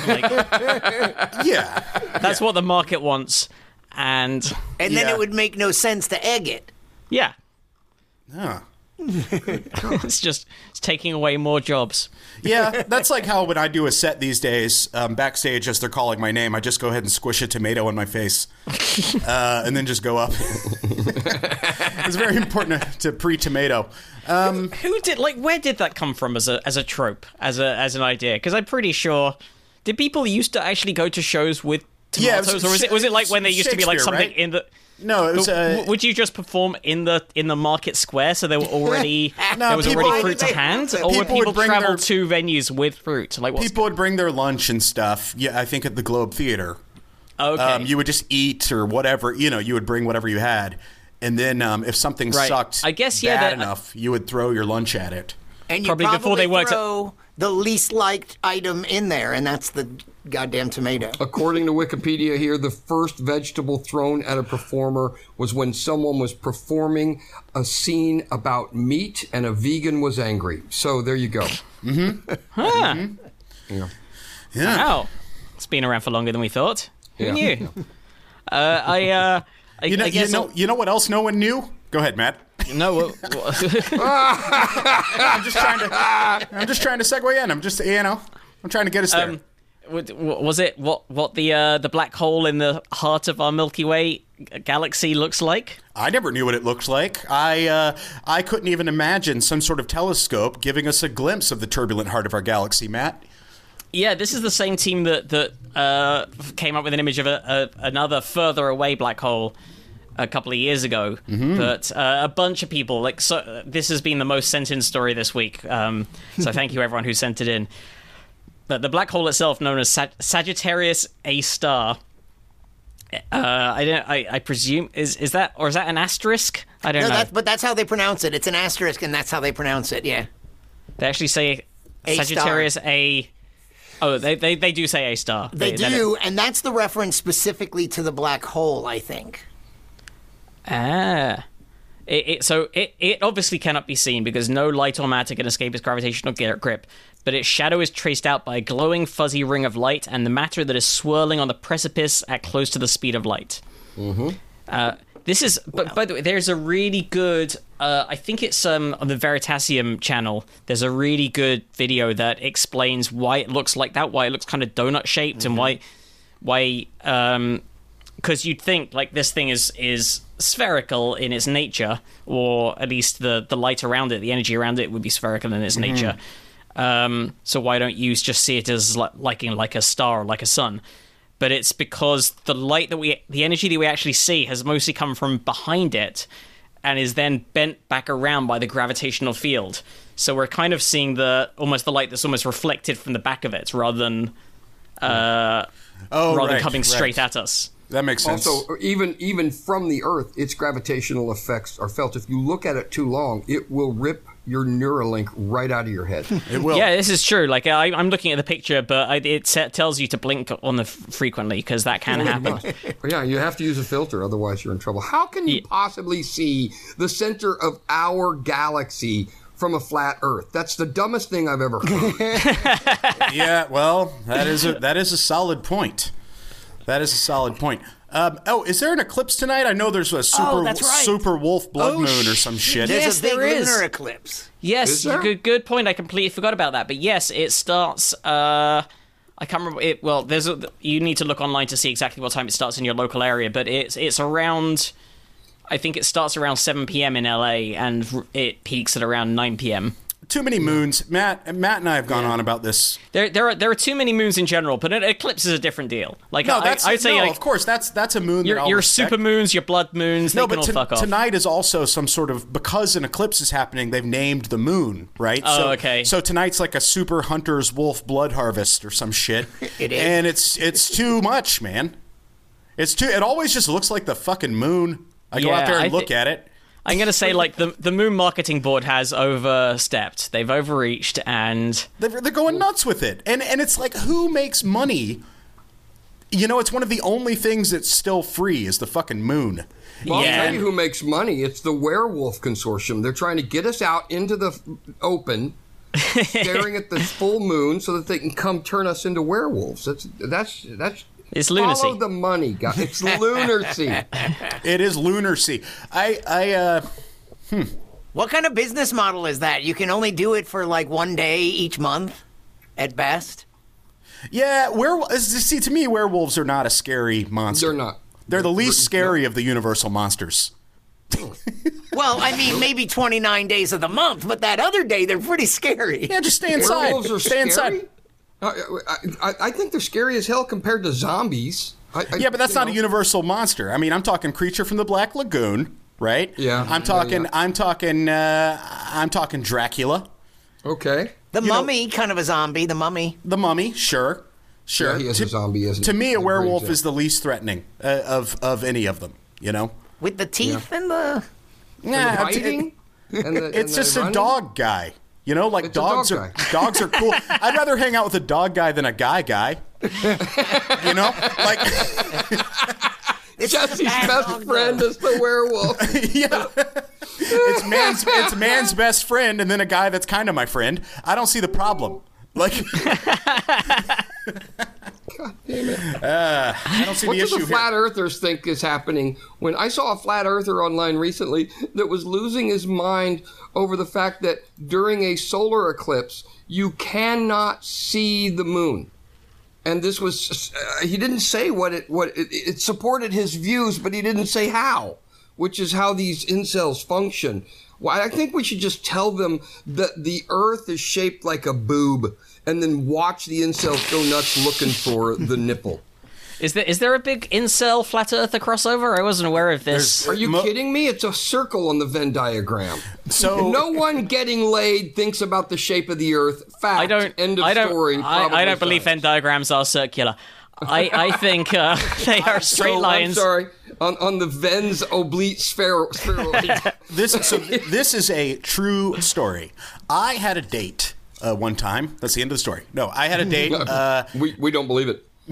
Speaker 3: Like,
Speaker 2: Yeah.
Speaker 3: that's what the market wants, and
Speaker 5: And then
Speaker 2: Yeah.
Speaker 5: it would make no sense to egg it.
Speaker 3: yeah,
Speaker 2: Huh.
Speaker 3: it's just it's taking away more jobs.
Speaker 2: Yeah, that's like how when I do a set these days, um, backstage as they're calling my name, I just go ahead and squish a tomato in my face, uh, and then just go up. it's very important to, to pre-tomato.
Speaker 3: Who did like? Where did that come from as a as a trope, as a as an idea? Because I'm pretty sure did people used to actually go to shows with
Speaker 2: Yeah, was
Speaker 3: tomatoes, or was it was it like when there used to be like something
Speaker 2: right?
Speaker 3: in the
Speaker 2: No, it was.
Speaker 3: But
Speaker 2: Uh,
Speaker 3: would you just perform in the in the market square so there were already
Speaker 2: No,
Speaker 3: there was
Speaker 2: people-
Speaker 3: already fruit to hand,
Speaker 5: people
Speaker 3: or would
Speaker 2: would
Speaker 3: people
Speaker 2: bring
Speaker 3: travel
Speaker 2: their-
Speaker 3: to venues with fruit? Like what's
Speaker 2: people would bring their lunch and stuff. Yeah, I think at the Globe Theater.
Speaker 3: okay?
Speaker 2: Um, you would just eat or whatever. You know, you would bring whatever you had, and then um, if something
Speaker 3: Right.
Speaker 2: sucked,
Speaker 3: I guess, yeah,
Speaker 2: bad
Speaker 3: that-
Speaker 2: enough, you would throw your lunch at it.
Speaker 5: And you
Speaker 3: Probably
Speaker 5: probably,
Speaker 3: before they worked at-
Speaker 5: throw the least liked item in there, and that's the goddamn tomato.
Speaker 4: According to Wikipedia here, the first vegetable thrown at a performer was when someone was performing a scene about meat and a vegan was angry. So there you go. Mm hmm. Huh.
Speaker 2: Yeah.
Speaker 3: Wow, it's been around for longer than we thought. Who
Speaker 4: Yeah.
Speaker 3: knew? uh, I uh, I,
Speaker 2: You know,
Speaker 3: I guess
Speaker 2: you know, you know what else no one knew? Go ahead, Matt.
Speaker 3: no. well, well,
Speaker 2: I'm just trying to. I'm just trying to segue in. I'm just, you know, I'm trying to get us there.
Speaker 3: Um, w- w- was it what what the uh, the black hole in the heart of our Milky Way galaxy looks like?
Speaker 2: I never knew what it looked like. I uh, I couldn't even imagine some sort of telescope giving us a glimpse of the turbulent heart of our galaxy, Matt.
Speaker 3: Yeah, this is the same team that that uh, came up with an image of a, a, another further away black hole a couple of years ago. But uh, a bunch of people like so. This has been the most sent in story this week. Um, so thank you everyone who sent it in. But the black hole itself, known as Sag- Sagittarius A star. Uh, I don't. I, I presume is is that or is that an asterisk? I don't
Speaker 5: No,
Speaker 3: know.
Speaker 5: that's, but that's how they pronounce it. It's an asterisk, and that's how they pronounce it. Yeah.
Speaker 3: They actually say
Speaker 5: A star.
Speaker 3: Sagittarius A. Oh, they, they they do say A star.
Speaker 5: They
Speaker 3: then it-
Speaker 5: do, and that's the reference specifically to the black hole, I think.
Speaker 3: Ah. It, it, so it, it obviously cannot be seen because no light or matter can escape its gravitational grip, but its shadow is traced out by a glowing fuzzy ring of light and the matter that is swirling on the precipice at close to the speed of light. Mm-hmm. Uh, this is, but by the way, there's a really good. Uh, I think it's um, on the Veritasium channel. There's a really good video that explains why it looks like that, why it looks kind of donut shaped, and why, why, um, because you'd think like this thing is is spherical in its nature, or at least the the light around it, the energy around it would be spherical in its nature. Um, so why don't you just see it as like like, like a star, or like a sun? But it's because the light that we, the energy that we actually see, has mostly come from behind it, and is then bent back around by the gravitational field. So we're kind of seeing the almost the light that's almost reflected from the back of it, rather than uh,
Speaker 2: Oh,
Speaker 3: rather than
Speaker 2: right,
Speaker 3: coming
Speaker 2: right.
Speaker 3: straight at us.
Speaker 2: That makes sense.
Speaker 4: Also, even even from the Earth, its gravitational effects are felt. If you look at it too long, it will rip your Neuralink right out of your head.
Speaker 2: it will.
Speaker 3: Yeah, this is true. Like I, I'm looking at the picture, but I, it sa- tells you to blink on the f- frequently because that can happen.
Speaker 4: yeah, you have to use a filter, otherwise you're in trouble. How can you possibly see the center of our galaxy from a flat Earth? That's the dumbest thing I've ever heard.
Speaker 2: yeah, well, that is a that is a solid point. That is a solid point. Um, oh, is there an eclipse tonight? I know there's a super
Speaker 5: Oh, right.
Speaker 2: super wolf blood
Speaker 3: Oh,
Speaker 2: moon or some shit.
Speaker 5: There's
Speaker 3: Yes,
Speaker 5: a big
Speaker 3: there is.
Speaker 5: lunar eclipse.
Speaker 3: Yes,
Speaker 4: Is there?
Speaker 3: good good point. I completely forgot about that. But yes, it starts. Uh, I can't remember it. Well, there's a, you need to look online to see exactly what time it starts in your local area. But it's it's around. I think it starts around 7 p.m. in LA and it peaks at around 9 p.m.
Speaker 2: Too many moons. Matt Matt and I have gone on about this.
Speaker 3: There, there are there are too many moons in general, but an eclipse is a different deal. Like
Speaker 2: No,
Speaker 3: I,
Speaker 2: that's
Speaker 3: I'd say
Speaker 2: no,
Speaker 3: like
Speaker 2: of course that's that's a moon.
Speaker 3: your your super moons, your blood moons,
Speaker 2: No, but
Speaker 3: all fuck off.
Speaker 2: tonight is also some sort of because an eclipse is happening. They've named the moon, right?
Speaker 3: Oh,
Speaker 2: so,
Speaker 3: okay.
Speaker 2: So tonight's like a super hunter's wolf blood harvest or some shit.
Speaker 5: It is.
Speaker 2: and it's it's too much, man. It's too. It always just looks like the fucking moon. I go out there and
Speaker 3: I
Speaker 2: look at it.
Speaker 3: I'm gonna say like the the moon marketing board has overstepped. They've overreached, and
Speaker 2: They're, they're going nuts with it, and and it's like who makes money? You know, it's one of the only things that's still free is the fucking moon.
Speaker 4: Well,
Speaker 3: Yeah.
Speaker 4: I'll tell you who makes money. It's the Werewolf Consortium. They're trying to get us out into the open staring at the full moon so that they can come turn us into werewolves. That's that's that's.
Speaker 3: It's lunacy.
Speaker 4: Follow the money, guys. It's lunacy.
Speaker 2: It is lunacy. I, I, uh,
Speaker 5: What kind of business model is that? You can only do it for like one day each month, at best.
Speaker 2: yeah, werewolves. See, to me, werewolves are not a scary monster.
Speaker 4: They're not.
Speaker 2: They're the least scary of the Universal monsters.
Speaker 5: Well, I mean, maybe 29 days of the month, but that other day they're pretty scary.
Speaker 2: Yeah, just stay inside.
Speaker 4: Werewolves are
Speaker 2: stay
Speaker 4: scary.
Speaker 2: inside.
Speaker 4: Uh, I, I, I think they're scary as hell compared to zombies. I, I,
Speaker 2: Yeah, but that's
Speaker 4: you
Speaker 2: not a universal monster. I mean, I'm talking creature from the Black Lagoon, right?
Speaker 4: Yeah.
Speaker 2: I'm talking.
Speaker 4: yeah.
Speaker 2: I'm talking. Uh, I'm talking Dracula,
Speaker 4: Okay.
Speaker 5: The
Speaker 2: You know-
Speaker 5: mummy, kind of a zombie, the mummy.
Speaker 2: the Mummy. Sure, sure.
Speaker 4: Yeah, he is
Speaker 2: to,
Speaker 4: a zombie, isn't
Speaker 2: To
Speaker 4: he?
Speaker 2: me, a werewolf is the least threatening uh, of of any of them. You know.
Speaker 5: With the teeth and the.
Speaker 2: Nah,
Speaker 4: the
Speaker 2: it's-
Speaker 4: biting. and the, and
Speaker 2: It's
Speaker 4: the
Speaker 2: just a
Speaker 4: running?
Speaker 2: dog guy. You know, like
Speaker 4: It's
Speaker 2: dogs
Speaker 4: dog
Speaker 2: are
Speaker 4: guy.
Speaker 2: dogs are cool. I'd rather hang out with a dog guy than a guy guy. you know, like
Speaker 5: It's
Speaker 4: Jesse's best friend is the werewolf.
Speaker 2: yeah, it's man's it's man's best friend, and then a guy that's kind of my friend. I don't see the problem. Like, Uh, I don't see
Speaker 4: What
Speaker 2: the
Speaker 4: do
Speaker 2: issue
Speaker 4: the
Speaker 2: here.
Speaker 4: flat earthers think is happening? When I saw a flat earther online recently that was losing his mind over the fact that during a solar eclipse you cannot see the moon. And this was uh, he didn't say what it what it, it supported his views, but he didn't say how, which is how these incels function. Well, I think we should just tell them that the Earth is shaped like a boob, and then watch the incels go nuts looking for the nipple.
Speaker 3: Is there is there a big incel flat earther crossover? I wasn't aware of this.
Speaker 4: Are you
Speaker 2: Mo-
Speaker 4: kidding me? It's a circle on the Venn diagram.
Speaker 2: So
Speaker 4: no one getting laid thinks about the shape of the Earth. Fact.
Speaker 3: I don't.
Speaker 4: End of
Speaker 3: I don't.
Speaker 4: story.
Speaker 3: I, I don't believe Venn diagrams are circular. I, I think uh, they are straight
Speaker 4: So,
Speaker 3: lines.
Speaker 4: I'm sorry. On, on the Venn's oblique sphere, spheroid.
Speaker 2: this so this is a true story. I had a date uh, one time. That's the end of the story. No, I had a date. Uh,
Speaker 4: we, we don't believe it.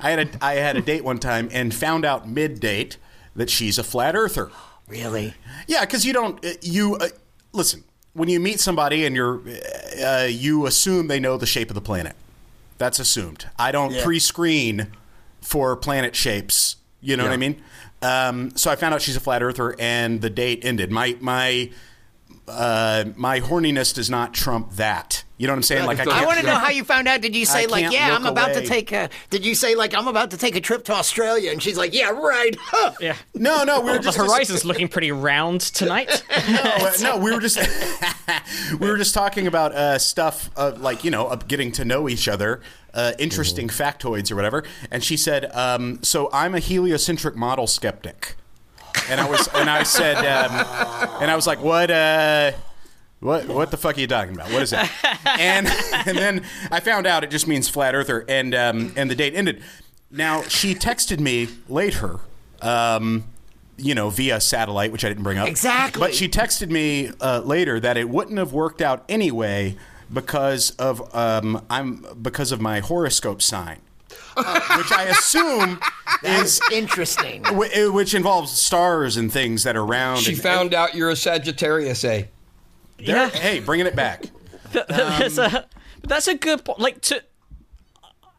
Speaker 2: I had a I had a date one time and found out mid date that she's a flat earther.
Speaker 5: Really?
Speaker 2: Yeah, because you don't uh, you uh, listen when you meet somebody and you're uh, you assume they know the shape of the planet. That's assumed. I don't pre-screen for planet shapes. You know what I mean? Um, so I found out she's a flat earther, and the date ended. My my uh, my horniness does not trump that. You know what I'm saying? Like I
Speaker 4: I
Speaker 2: can't.
Speaker 5: I want to know how you found out. Did you say
Speaker 2: I
Speaker 5: like, yeah, I'm about
Speaker 2: away.
Speaker 5: to take a? Did you say like, I'm about to take a trip to Australia? And she's like, yeah, right. Huh.
Speaker 3: Yeah.
Speaker 2: No, no, we were
Speaker 3: The
Speaker 2: just
Speaker 3: horizon's looking pretty round tonight.
Speaker 2: no, uh, no, we were just we were just talking about uh, stuff uh, like you know getting to know each other, uh, interesting factoids or whatever. And she said, um, "So I'm a heliocentric model skeptic," and I was and I said, um, and I was like, "What?" Uh, what what the fuck are you talking about? What is that? and and then I found out it just means flat earther, and um, and the date ended. Now she texted me later, um, you know, via satellite, which I didn't bring up.
Speaker 5: Exactly.
Speaker 2: But she texted me uh, later that it wouldn't have worked out anyway because of um, I'm because of my horoscope sign, which I assume is
Speaker 5: Interesting.
Speaker 2: wh- which involves stars and things that are round.
Speaker 4: She
Speaker 2: and-
Speaker 4: found out you're a Sagittarius, eh?
Speaker 2: There- Hey, bringing it back.
Speaker 3: that's a that's a good point. Like to,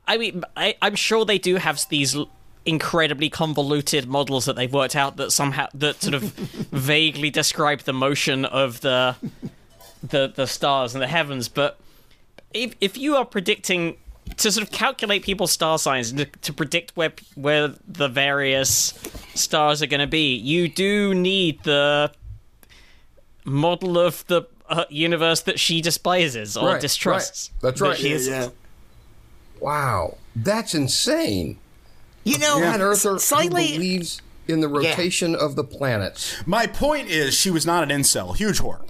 Speaker 3: I mean, I, I'm sure they do have these incredibly convoluted models that they've worked out that somehow that sort of vaguely describe the motion of the the the stars and the heavens. But if if you are predicting to sort of calculate people's star signs to, to predict where where the various stars are going to be, you do need the model of the uh, universe that she despises or
Speaker 4: Right,
Speaker 3: distrusts.
Speaker 4: right. That's
Speaker 3: That
Speaker 4: right.
Speaker 3: she is-
Speaker 4: Wow, that's insane.
Speaker 5: You know,
Speaker 4: Flat Earther who
Speaker 5: slightly.
Speaker 4: believes in the rotation of the planets.
Speaker 2: My point is, she was not an incel, huge whore.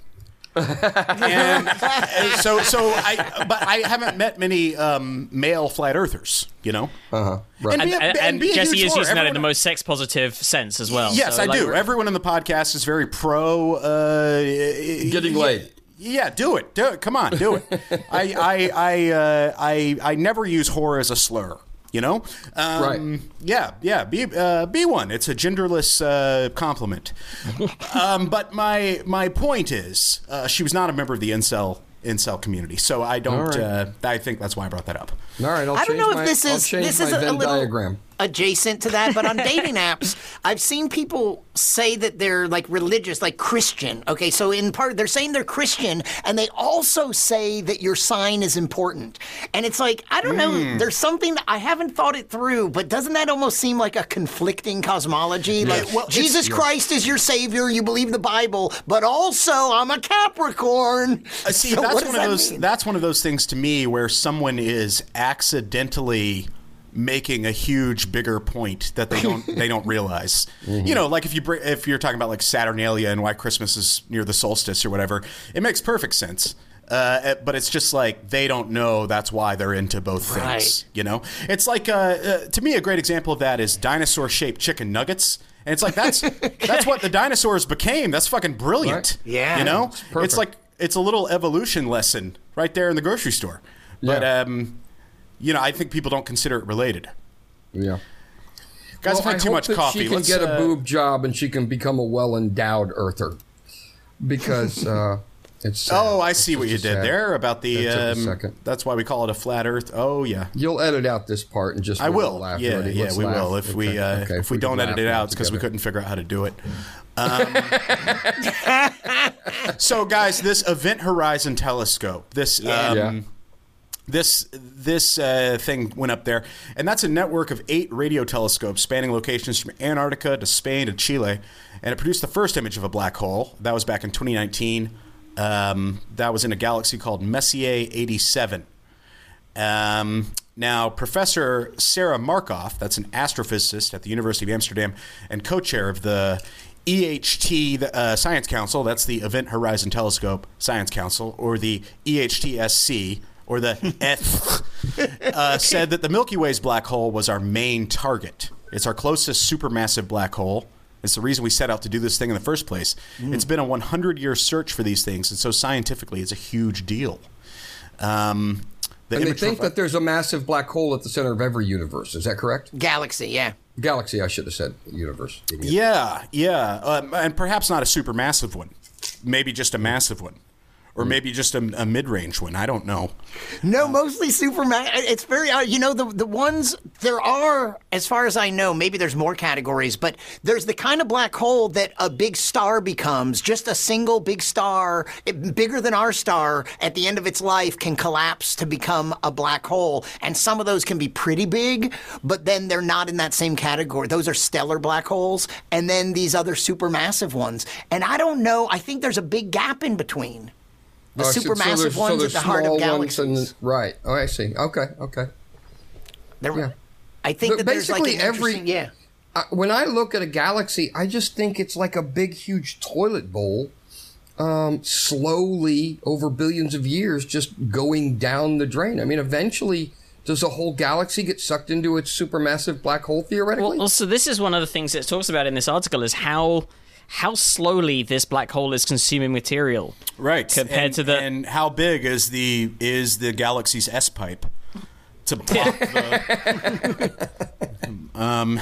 Speaker 2: And so, so I, but I haven't met many um, male flat earthers, you know.
Speaker 4: Uh huh. Right.
Speaker 3: And,
Speaker 2: be a-
Speaker 3: and,
Speaker 2: and be a
Speaker 3: Jesse
Speaker 2: huge
Speaker 3: is
Speaker 2: whore.
Speaker 3: using that in the most sex positive sense as well.
Speaker 2: Yes,
Speaker 3: So,
Speaker 2: I
Speaker 3: like,
Speaker 2: do. Everyone in the podcast is very pro uh,
Speaker 4: Getting laid.
Speaker 2: Yeah, do it. Do it. Come on, do it. I, I, I, uh, I, I never use whore as a slur. You know, um,
Speaker 4: Right.
Speaker 2: Yeah, yeah. Be uh, be one. It's a genderless uh, compliment. um, but my my point is, uh, she was not a member of the incel incel community, so I don't.
Speaker 4: Right.
Speaker 2: Uh, I think that's why I brought that up.
Speaker 4: All right, I'll
Speaker 5: I don't know
Speaker 4: my,
Speaker 5: if this is this is a, a
Speaker 4: Venn
Speaker 5: little
Speaker 4: diagram.
Speaker 5: adjacent to that, but on dating apps, I've seen people say that they're like religious, like Christian. Okay, so in part they're saying they're Christian, and they also say that your sign is important. And it's like I don't
Speaker 4: Hmm.
Speaker 5: know. There's something I haven't thought it through, but doesn't that almost seem like a conflicting cosmology? Like
Speaker 2: well, it's-
Speaker 5: Jesus Christ is your savior, you believe the Bible, but also I'm a Capricorn.
Speaker 2: Uh, see,
Speaker 5: So
Speaker 2: that's
Speaker 5: what
Speaker 2: one
Speaker 5: does
Speaker 2: of
Speaker 5: that
Speaker 2: those.
Speaker 5: mean?
Speaker 2: That's one of those things to me where someone is accidentally making a huge bigger point that they don't they don't realize. You know, like if you br- if you're talking about like Saturnalia and why Christmas is near the solstice or whatever, it makes perfect sense. Uh, but it's just like they don't know that's why they're into both things.
Speaker 5: Right.
Speaker 2: You know, it's like uh, uh, to me a great example of that is dinosaur shaped chicken nuggets. And it's like that's that's what the dinosaurs became. That's fucking brilliant.
Speaker 5: Right. Yeah.
Speaker 2: you know,
Speaker 4: It's
Speaker 2: it's like it's a little evolution lesson right there in the grocery store. But
Speaker 4: Yeah.
Speaker 2: um, you know, I think people don't consider it related.
Speaker 4: Yeah.
Speaker 2: Guys,
Speaker 4: well,
Speaker 2: I've had too
Speaker 4: hope
Speaker 2: much
Speaker 4: that
Speaker 2: coffee.
Speaker 4: She can
Speaker 2: Let's,
Speaker 4: get a
Speaker 2: uh,
Speaker 4: boob job and she can become a well endowed earther. Because uh, it's. sad.
Speaker 2: Oh, I
Speaker 4: It's
Speaker 2: see what you did
Speaker 4: sad-
Speaker 2: there about the.
Speaker 4: That took a
Speaker 2: Um,
Speaker 4: second.
Speaker 2: that's why we call it a flat Earth. Oh yeah,
Speaker 4: You'll edit out this part and just
Speaker 2: I
Speaker 4: we'll. Laugh.
Speaker 2: Yeah,
Speaker 4: Ready?
Speaker 2: yeah,
Speaker 4: Let's
Speaker 2: we
Speaker 4: laugh.
Speaker 2: will. If we uh,
Speaker 4: okay,
Speaker 2: if we
Speaker 4: can
Speaker 2: don't edit it out, it's because we couldn't figure out how to do it. Um, so, guys, this Event Horizon Telescope, this um,
Speaker 4: Yeah.
Speaker 2: This this uh, thing went up there, and that's a network of eight radio telescopes spanning locations from Antarctica to Spain to Chile, and it produced the first image of a black hole. That was back in 2019. Um, that was in a galaxy called Messier 87. Um, now, Professor Sera Markoff, that's an astrophysicist at the University of Amsterdam and co-chair of the EHT the, uh, Science Council, that's the Event Horizon Telescope Science Council, or the EHTSC, or the ETH, uh, said that the Milky Way's black hole was our main target. It's our closest supermassive black hole. It's the reason we set out to do this thing in the first place. It's been a 100 year search for these things, and so scientifically, it's a huge deal. Um, the
Speaker 4: And they think that there's a massive black hole at the center of every universe. Is that correct?
Speaker 5: Galaxy, yeah.
Speaker 4: Galaxy, I should have said universe.
Speaker 2: Yeah, yeah, um, and perhaps not a supermassive one, maybe just a massive one, or maybe just a, a mid-range one. I don't know.
Speaker 5: No, mostly Superman. It's very, uh, you know, the the ones there are, as far as I know, maybe there's more categories, but there's the kind of black hole that a big star becomes. Just a single big star, bigger than our star, at the end of its life, can collapse to become a black hole. And some of those can be pretty big, but then they're not in that same category. Those are stellar black holes, and then these other supermassive ones. And I don't know. I think there's a big gap in between. The
Speaker 4: Oh, so- so
Speaker 5: supermassive
Speaker 4: so
Speaker 5: ones at the heart of
Speaker 4: small ones
Speaker 5: galaxies.
Speaker 4: and- right. Oh, I see. Okay. Okay.
Speaker 5: There,
Speaker 4: Yeah.
Speaker 5: I think
Speaker 4: But
Speaker 5: that there's like
Speaker 4: basically
Speaker 5: an
Speaker 4: every-
Speaker 5: yeah.
Speaker 4: Uh, when I look at a galaxy, I just think it's like a big, huge toilet bowl, um, slowly over billions of years, just going down the drain. I mean, eventually, does a whole galaxy get sucked into its supermassive black hole theoretically?
Speaker 3: Well, so this is one of the things it talks about in this article is how how slowly this black hole is consuming material.
Speaker 2: Right,
Speaker 3: Compared
Speaker 2: and,
Speaker 3: to the-
Speaker 2: and how big is the is the galaxy's S pipe to block the?
Speaker 3: um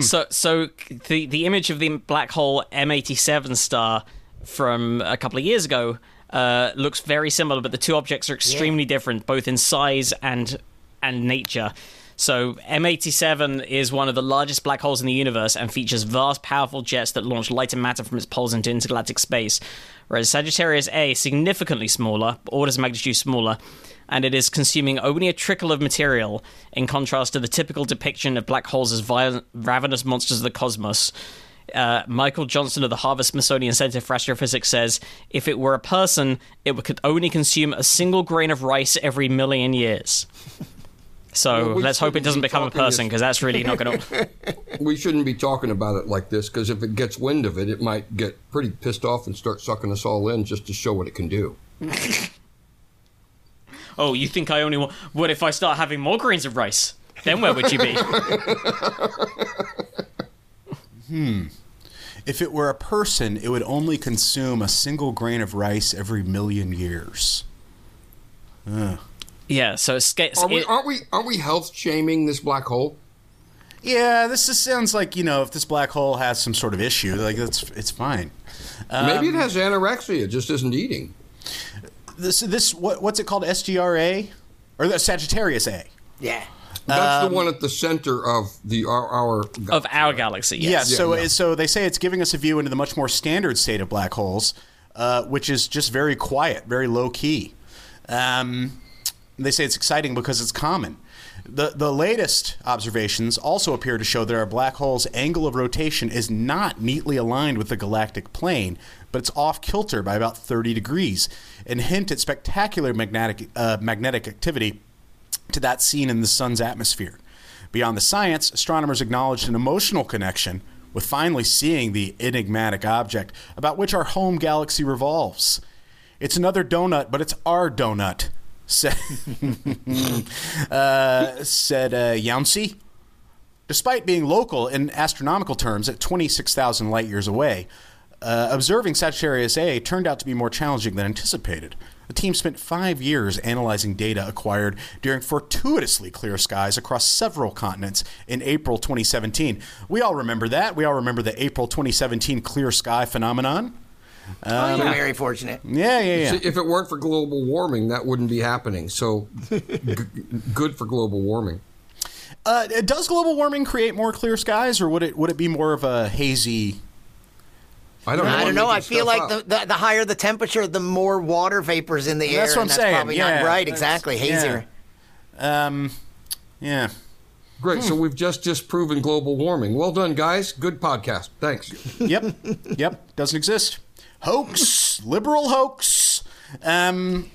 Speaker 3: So, so the the image of the black hole M87 star from a couple of years ago uh, looks very similar, but the two objects are extremely different, both in size and and nature. So M87 is one of the largest black holes in the universe and features vast, powerful jets that launch light and matter from its poles into intergalactic space. Whereas Sagittarius A is significantly smaller, orders of magnitude smaller, and it is consuming only a trickle of material, in contrast to the typical depiction of black holes as violent, ravenous monsters of the cosmos. Uh, Michael Johnson of the Harvard Smithsonian Center for Astrophysics says if it were a person, it could only consume a single grain of rice every million years. So
Speaker 4: Well, we
Speaker 3: let's hope it doesn't
Speaker 4: be
Speaker 3: become a person because that's really not going to.
Speaker 4: we shouldn't be talking about it like this because if it gets wind of it, it might get pretty pissed off and start sucking us all in just to show what it can do.
Speaker 3: Oh, you think I only want. What if I start having more grains of rice? Then where would you be? Hmm.
Speaker 2: If it were a person, it would only consume a single grain of rice every million years. Ugh.
Speaker 3: Yeah, so it skates.
Speaker 4: Are we,
Speaker 3: it-
Speaker 4: aren't we aren't we health shaming this black hole?
Speaker 2: Yeah, this just sounds like you know if this black hole has some sort of issue, like it's it's fine.
Speaker 4: Maybe it has anorexia, it just isn't eating.
Speaker 2: This this what what's it called? SGRA or the Sagittarius A?
Speaker 5: Yeah.
Speaker 4: That's
Speaker 2: Um,
Speaker 4: the one at the center of the our, our
Speaker 3: of our galaxy.
Speaker 2: Yeah.
Speaker 3: Yes.
Speaker 2: so
Speaker 4: yeah.
Speaker 2: so they say it's giving us a view into the much more standard state of black holes, uh, which is just very quiet, very low key. Um, they say it's exciting because it's common. The, the latest observations also appear to show that our black hole's angle of rotation is not neatly aligned with the galactic plane, but it's off kilter by about 30 degrees, and hint at spectacular magnetic, uh, magnetic activity to that seen in the sun's atmosphere. Beyond the science, astronomers acknowledged an emotional connection with finally seeing the enigmatic object about which our home galaxy revolves. It's another donut, but it's our donut, said, uh, said uh, Younsi. Despite being local in astronomical terms at 26,000 light years away, uh, observing Sagittarius A turned out to be more challenging than anticipated. The team spent five years analyzing data acquired during fortuitously clear skies across several continents in April 2017. We all remember that. We all remember the April 2017 clear sky phenomenon.
Speaker 5: Oh, you're very fortunate.
Speaker 2: Yeah, yeah, yeah.
Speaker 4: See, if it weren't for global warming, that wouldn't be happening. So, g- good for global warming.
Speaker 2: Uh, does global warming create more clear skies, or would it would it be more of a hazy?
Speaker 4: I don't know.
Speaker 5: I don't know. I feel like the, the the higher the temperature, the more water vapors in the air.
Speaker 2: That's what I'm saying,
Speaker 5: Probably
Speaker 2: yeah,
Speaker 5: not right. Exactly. Hazier.
Speaker 2: Um, yeah.
Speaker 4: Great. So we've just disproven global warming. Well done, guys. Good podcast. Thanks.
Speaker 2: Yep. yep. Doesn't exist. Hoax. Liberal hoax. Um.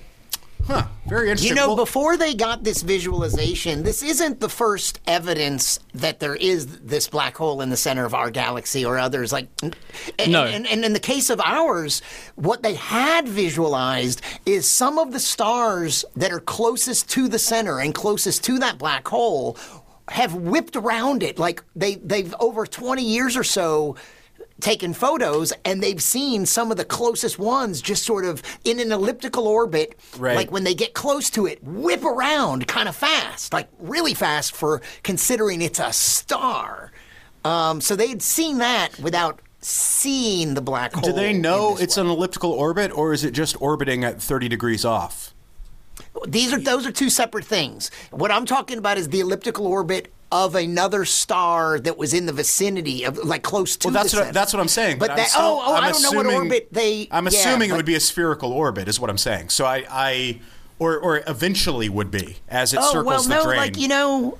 Speaker 2: Huh. Very interesting.
Speaker 5: You know,
Speaker 2: Well,
Speaker 5: before they got this visualization, this isn't the first evidence that there is this black hole in the center of our galaxy or others. Like, and,
Speaker 3: No.
Speaker 5: and, and in the case of ours, what they had visualized is some of the stars that are closest to the center and closest to that black hole have whipped around it. Like they they've over 20 years or so taken photos and they've seen some of the closest ones just sort of in an elliptical orbit
Speaker 2: Right.
Speaker 5: like when they get close to it whip around kind of fast like really fast for considering it's a star um, so they had seen that without seeing the black hole
Speaker 2: do they know it's
Speaker 5: way.
Speaker 2: an elliptical orbit, or is it just orbiting at 30 degrees off?
Speaker 5: these are those are two separate things what i'm talking about is the elliptical orbit of another star that was in the vicinity of like close to
Speaker 2: Well, that's
Speaker 5: the
Speaker 2: what
Speaker 5: center.
Speaker 2: that's what I'm saying.
Speaker 5: But
Speaker 2: I'm
Speaker 5: that-
Speaker 2: still-
Speaker 5: oh, oh,
Speaker 2: I'm
Speaker 5: I don't know what
Speaker 2: assuming-
Speaker 5: orbit they-
Speaker 2: I'm
Speaker 5: yeah,
Speaker 2: assuming it
Speaker 5: but-
Speaker 2: would be a spherical orbit, is what I'm saying. So I, I or or eventually would be as it
Speaker 5: oh
Speaker 2: circles
Speaker 5: well
Speaker 2: the
Speaker 5: no
Speaker 2: drain.
Speaker 5: like you know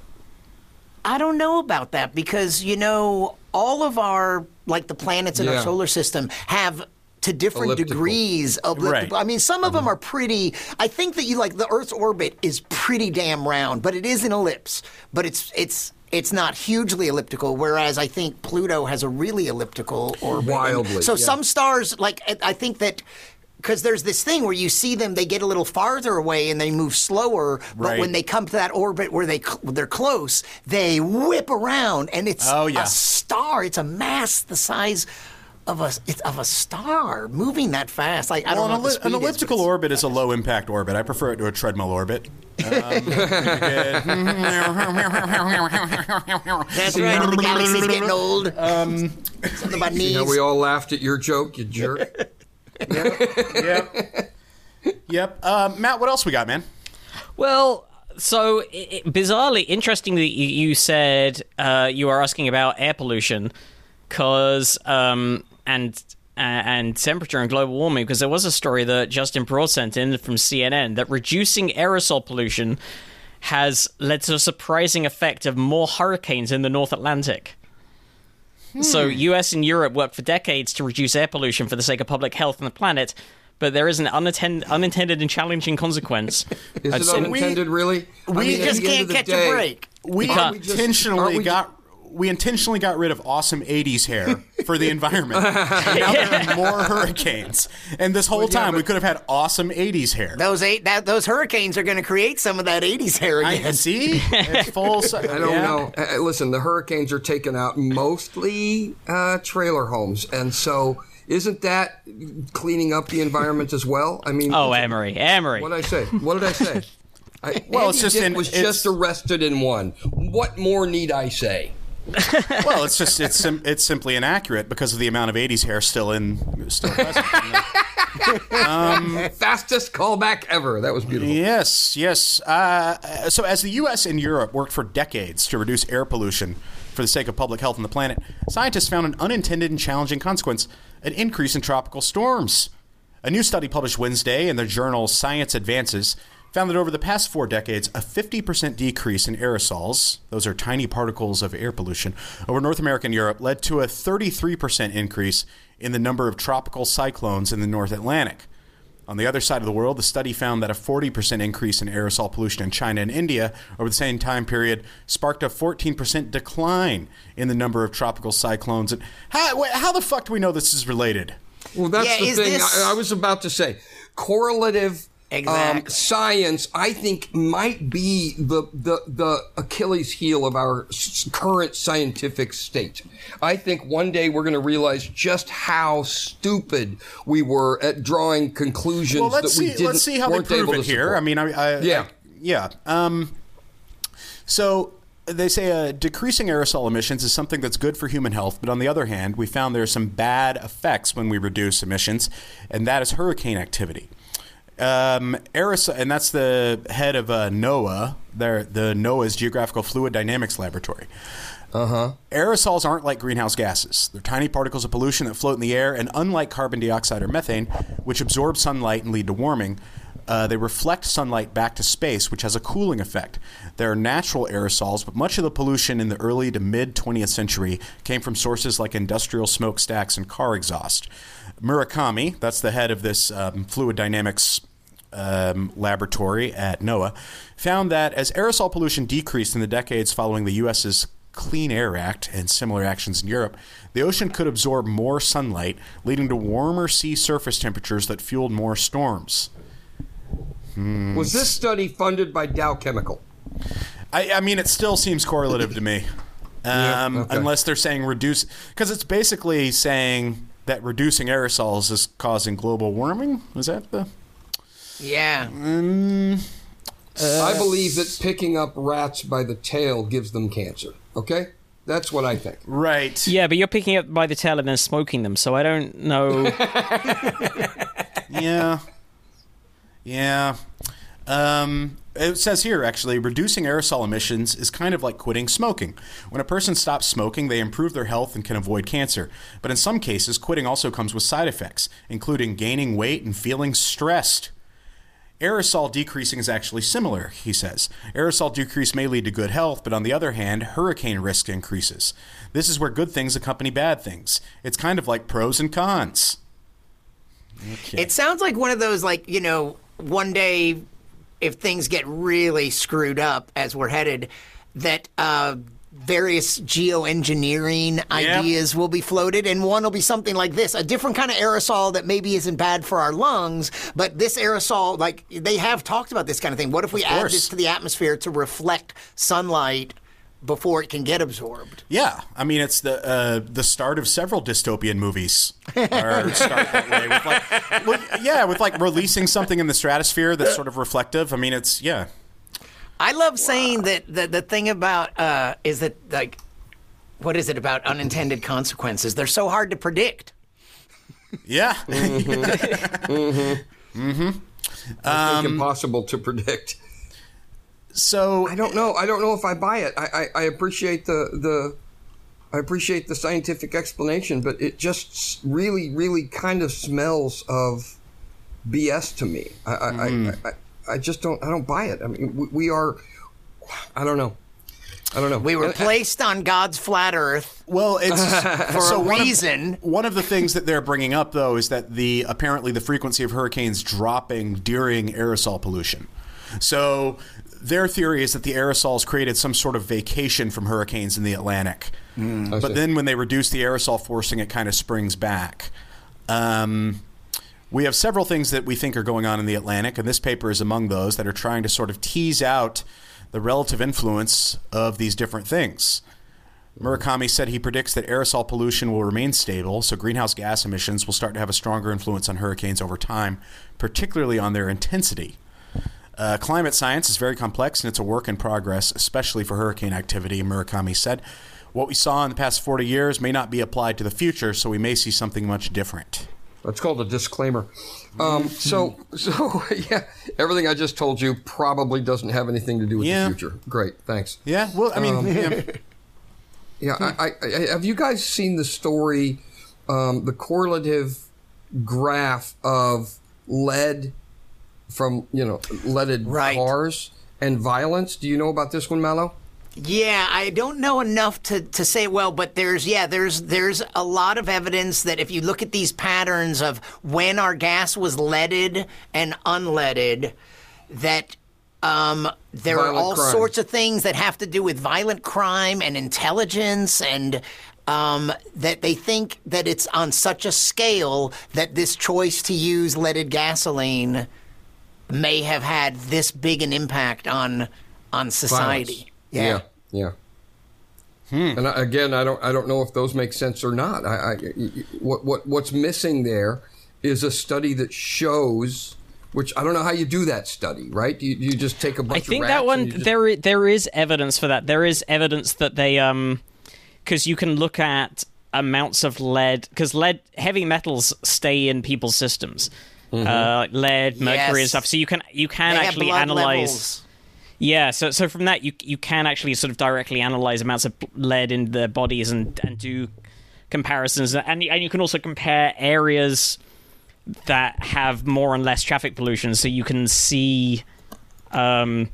Speaker 5: i don't know about that because you know all of our like the planets in our solar system have to different
Speaker 4: Elliptical.
Speaker 5: degrees of
Speaker 2: Right.
Speaker 5: I mean, some of them uh-huh. are pretty. I think that you like the Earth's orbit is pretty damn round, but it is an ellipse. But it's it's it's not hugely elliptical. Whereas I think Pluto has a really elliptical orbit. And
Speaker 4: Wildly,
Speaker 5: So
Speaker 4: yeah.
Speaker 5: some stars, like I- I think that. Because there's this thing where you see them, they get a little farther away and they move slower. But
Speaker 2: Right.
Speaker 5: when they come to that orbit where they they're close, they whip around, and it's
Speaker 2: Oh, yeah.
Speaker 5: a star. It's a mass the size of a it's of a star moving that fast. Like I
Speaker 2: Well,
Speaker 5: don't know
Speaker 2: an,
Speaker 5: what the
Speaker 2: elli- an
Speaker 5: speed is,
Speaker 2: elliptical orbit is a low impact orbit. I prefer it to a treadmill orbit.
Speaker 5: That's right. The galaxy's getting old. Um, Something about knees.
Speaker 4: Now we all laughed at your joke, you jerk.
Speaker 2: yep. Yep. Um, Matt, what else we got, man?
Speaker 3: Well, so i i bizarrely, interestingly, you, you said uh, you were asking about air pollution, cause um, and uh, and temperature and global warming, because there was a story that Justin Broad sent in from CNN that reducing aerosol pollution has led to a surprising effect of more hurricanes in the North Atlantic. So, US and Europe worked for decades to reduce air pollution for the sake of public health and the planet, but there is an unattend- unintended and challenging consequence.
Speaker 4: Is it
Speaker 3: say-
Speaker 4: unintended, really? I
Speaker 5: we
Speaker 4: mean,
Speaker 5: just can't catch
Speaker 4: day-
Speaker 5: a break.
Speaker 2: We
Speaker 3: can't-
Speaker 4: we just-
Speaker 2: intentionally
Speaker 4: we
Speaker 2: got we intentionally got rid of awesome 80s hair for the environment. and now there are more hurricanes. And this whole
Speaker 4: Well, yeah,
Speaker 2: time we could have had awesome 80s hair.
Speaker 5: Those eight that those hurricanes are going to create some of that '80s hair
Speaker 2: I
Speaker 5: again.
Speaker 2: see. It's full.
Speaker 4: I don't know. Uh, listen, the hurricanes are taking out mostly uh, trailer homes, and so isn't that cleaning up the environment as well? I mean,
Speaker 3: Oh, Emery, Emery.
Speaker 4: what did I say? What did I say? I,
Speaker 2: Well,
Speaker 4: Andy
Speaker 2: it's just
Speaker 4: Dick
Speaker 2: in-
Speaker 4: was
Speaker 2: it's-
Speaker 4: just arrested in one. What more need I say?
Speaker 2: well, it's just it's sim- it's simply inaccurate because of the amount of '80s hair still in still present.
Speaker 4: Fastest callback ever. That was beautiful.
Speaker 2: Yes, yes. Uh, so, as the U.S. and Europe worked for decades to reduce air pollution for the sake of public health on the planet, scientists found an unintended and challenging consequence an increase in tropical storms. A new study published Wednesday in the journal Science Advances found that over the past four decades, a 50% decrease in aerosols, those are tiny particles of air pollution, over North America and Europe led to a 33% increase in the number of tropical cyclones in the North Atlantic. On the other side of the world, the study found that a 40% increase in aerosol pollution in China and India over the same time period sparked a 14% decline in the number of tropical cyclones. And how, wait, how the fuck do we know this is related?
Speaker 4: Well, that's
Speaker 5: Yeah,
Speaker 4: the thing
Speaker 5: this-
Speaker 4: I, I was about to say. Correlative um,
Speaker 5: Exactly.
Speaker 4: science, I think, might be the, the, the Achilles heel of our s- current scientific state. I think one day we're going to realize just how stupid we were at drawing conclusions
Speaker 2: Well, let's
Speaker 4: that we
Speaker 2: see.
Speaker 4: didn't
Speaker 2: Let's see how they prove it here.
Speaker 4: support.
Speaker 2: I mean, I, I
Speaker 4: Yeah.
Speaker 2: I- yeah. Um, so they say uh, decreasing aerosol emissions is something that's good for human health, but on the other hand, we found there are some bad effects when we reduce emissions, and that is hurricane activity. Um, aerosol, and that's the head of uh, NOAA, their, the NOAA's Geographical Fluid Dynamics Laboratory. Aerosols aren't like greenhouse gases. They're tiny particles of pollution that float in the air, and unlike carbon dioxide or methane, which absorb sunlight and lead to warming, uh, they reflect sunlight back to space, which has a cooling effect. There are natural aerosols, but much of the pollution in the early to mid 20th century came from sources like industrial smokestacks and car exhaust. Murakami, that's the head of this um, fluid dynamics um, laboratory at NOAA found that as aerosol pollution decreased in the decades following the U.S.'s Clean Air Act and similar actions in Europe, the ocean could absorb more sunlight, leading to warmer sea surface temperatures that fueled more storms.
Speaker 4: Was this study funded by Dow Chemical?
Speaker 2: I, I mean, it still seems correlative to me. Um,
Speaker 4: okay.
Speaker 2: Unless they're saying reduce, because it's basically saying that reducing aerosols is causing global warming. Is that the?
Speaker 5: Yeah. Mm.
Speaker 4: I believe that picking up rats by the tail gives them cancer. Okay? That's what I think.
Speaker 2: Right.
Speaker 3: Yeah, but you're picking up by the tail and then smoking them, so I don't know.
Speaker 2: yeah. Yeah. Um, it says here, actually, reducing aerosol emissions is kind of like quitting smoking. When a person stops smoking, they improve their health and can avoid cancer. But in some cases, quitting also comes with side effects, including gaining weight and feeling stressed. Aerosol decreasing is actually similar, he says. Aerosol decrease may lead to good health, but on the other hand, hurricane risk increases. This is where good things accompany bad things. It's kind of like pros and cons.
Speaker 5: It sounds like one of those, like, you know, one day, if things get really screwed up as we're headed, that uh, various geoengineering ideas will be floated, and one will be something like this a different kind of aerosol that maybe isn't bad for our lungs, but this aerosol, like, they have talked about this kind of thing. What if we add this to the atmosphere to reflect sunlight before it can get absorbed?
Speaker 2: Yeah, I mean it's the uh, the start of several dystopian movies. Or start that way with like, well, yeah, with like releasing something in the stratosphere that's sort of reflective. I mean, it's yeah,
Speaker 5: I love saying that the, the thing about uh, is that like what is it about unintended consequences? They're so hard to predict.
Speaker 2: yeah.
Speaker 4: I think impossible to predict.
Speaker 2: So
Speaker 4: I don't know. I don't know if I buy it. I, I, I appreciate the the I appreciate the scientific explanation, but it just really, really kind of smells of BS to me. I I, I, mm-hmm. I, I just don't. I don't buy it. I mean, we, we are. I don't know. I don't know.
Speaker 5: We were
Speaker 4: uh,
Speaker 5: placed on God's flat Earth
Speaker 2: Well, it's
Speaker 5: for
Speaker 2: so
Speaker 5: a
Speaker 2: one of-
Speaker 5: reason.
Speaker 2: One of the things that they're bringing up, though, is that the apparently the frequency of hurricanes dropping during aerosol pollution. So their theory is that the aerosols created some sort of vacation from hurricanes in the Atlantic.
Speaker 4: I
Speaker 2: but
Speaker 4: see.
Speaker 2: then when they reduce the aerosol forcing, it kind of springs back. Um, we have several things that we think are going on in the Atlantic, and this paper is among those that are trying to sort of tease out the relative influence of these different things. Murakami said he predicts that aerosol pollution will remain stable, so greenhouse gas emissions will start to have a stronger influence on hurricanes over time, particularly on their intensity. Uh, climate science is very complex and it's a work in progress, especially for hurricane activity, Murakami said. What we saw in the past 40 years may not be applied to the future, so we may see something much different.
Speaker 4: That's called a disclaimer. Um, so, so yeah, everything I just told you probably doesn't have anything to do with
Speaker 2: Yeah.
Speaker 4: the future. Great, thanks.
Speaker 2: Yeah, well, I mean, yeah.
Speaker 4: Yeah, I, I, I, have you guys seen the story, um, the correlative graph of lead from you know leaded
Speaker 5: Right.
Speaker 4: cars and violence? Do you know about this one, Malow?
Speaker 5: Yeah, I don't know enough to, to say well, but there's yeah, there's there's a lot of evidence that if you look at these patterns of when our gas was leaded and unleaded, that um, there are all
Speaker 4: crime.
Speaker 5: sorts of things that have to do with violent crime and intelligence and um, that they think that it's on such a scale that this choice to use leaded gasoline may have had this big an impact on on society.
Speaker 4: Yeah, yeah. And I, again, I don't, I don't know if those make sense or not. I, I, what, what, what's missing there is a study that shows. Which I don't know how you do that study, right? You, you just take a bunch of
Speaker 3: think
Speaker 4: rats
Speaker 3: that one
Speaker 4: you just-
Speaker 3: there i- there is evidence for that. There is evidence that they um because you can look at amounts of lead because lead heavy metals stay in people's systems. Uh, lead, mercury, and stuff. So you can you can
Speaker 5: They have
Speaker 3: actually
Speaker 5: blood
Speaker 3: analyze.
Speaker 5: levels.
Speaker 3: Yeah, so so from that you you can actually sort of directly analyze amounts of lead in their bodies and and do comparisons and and you can also compare areas that have more and less traffic pollution so you can see um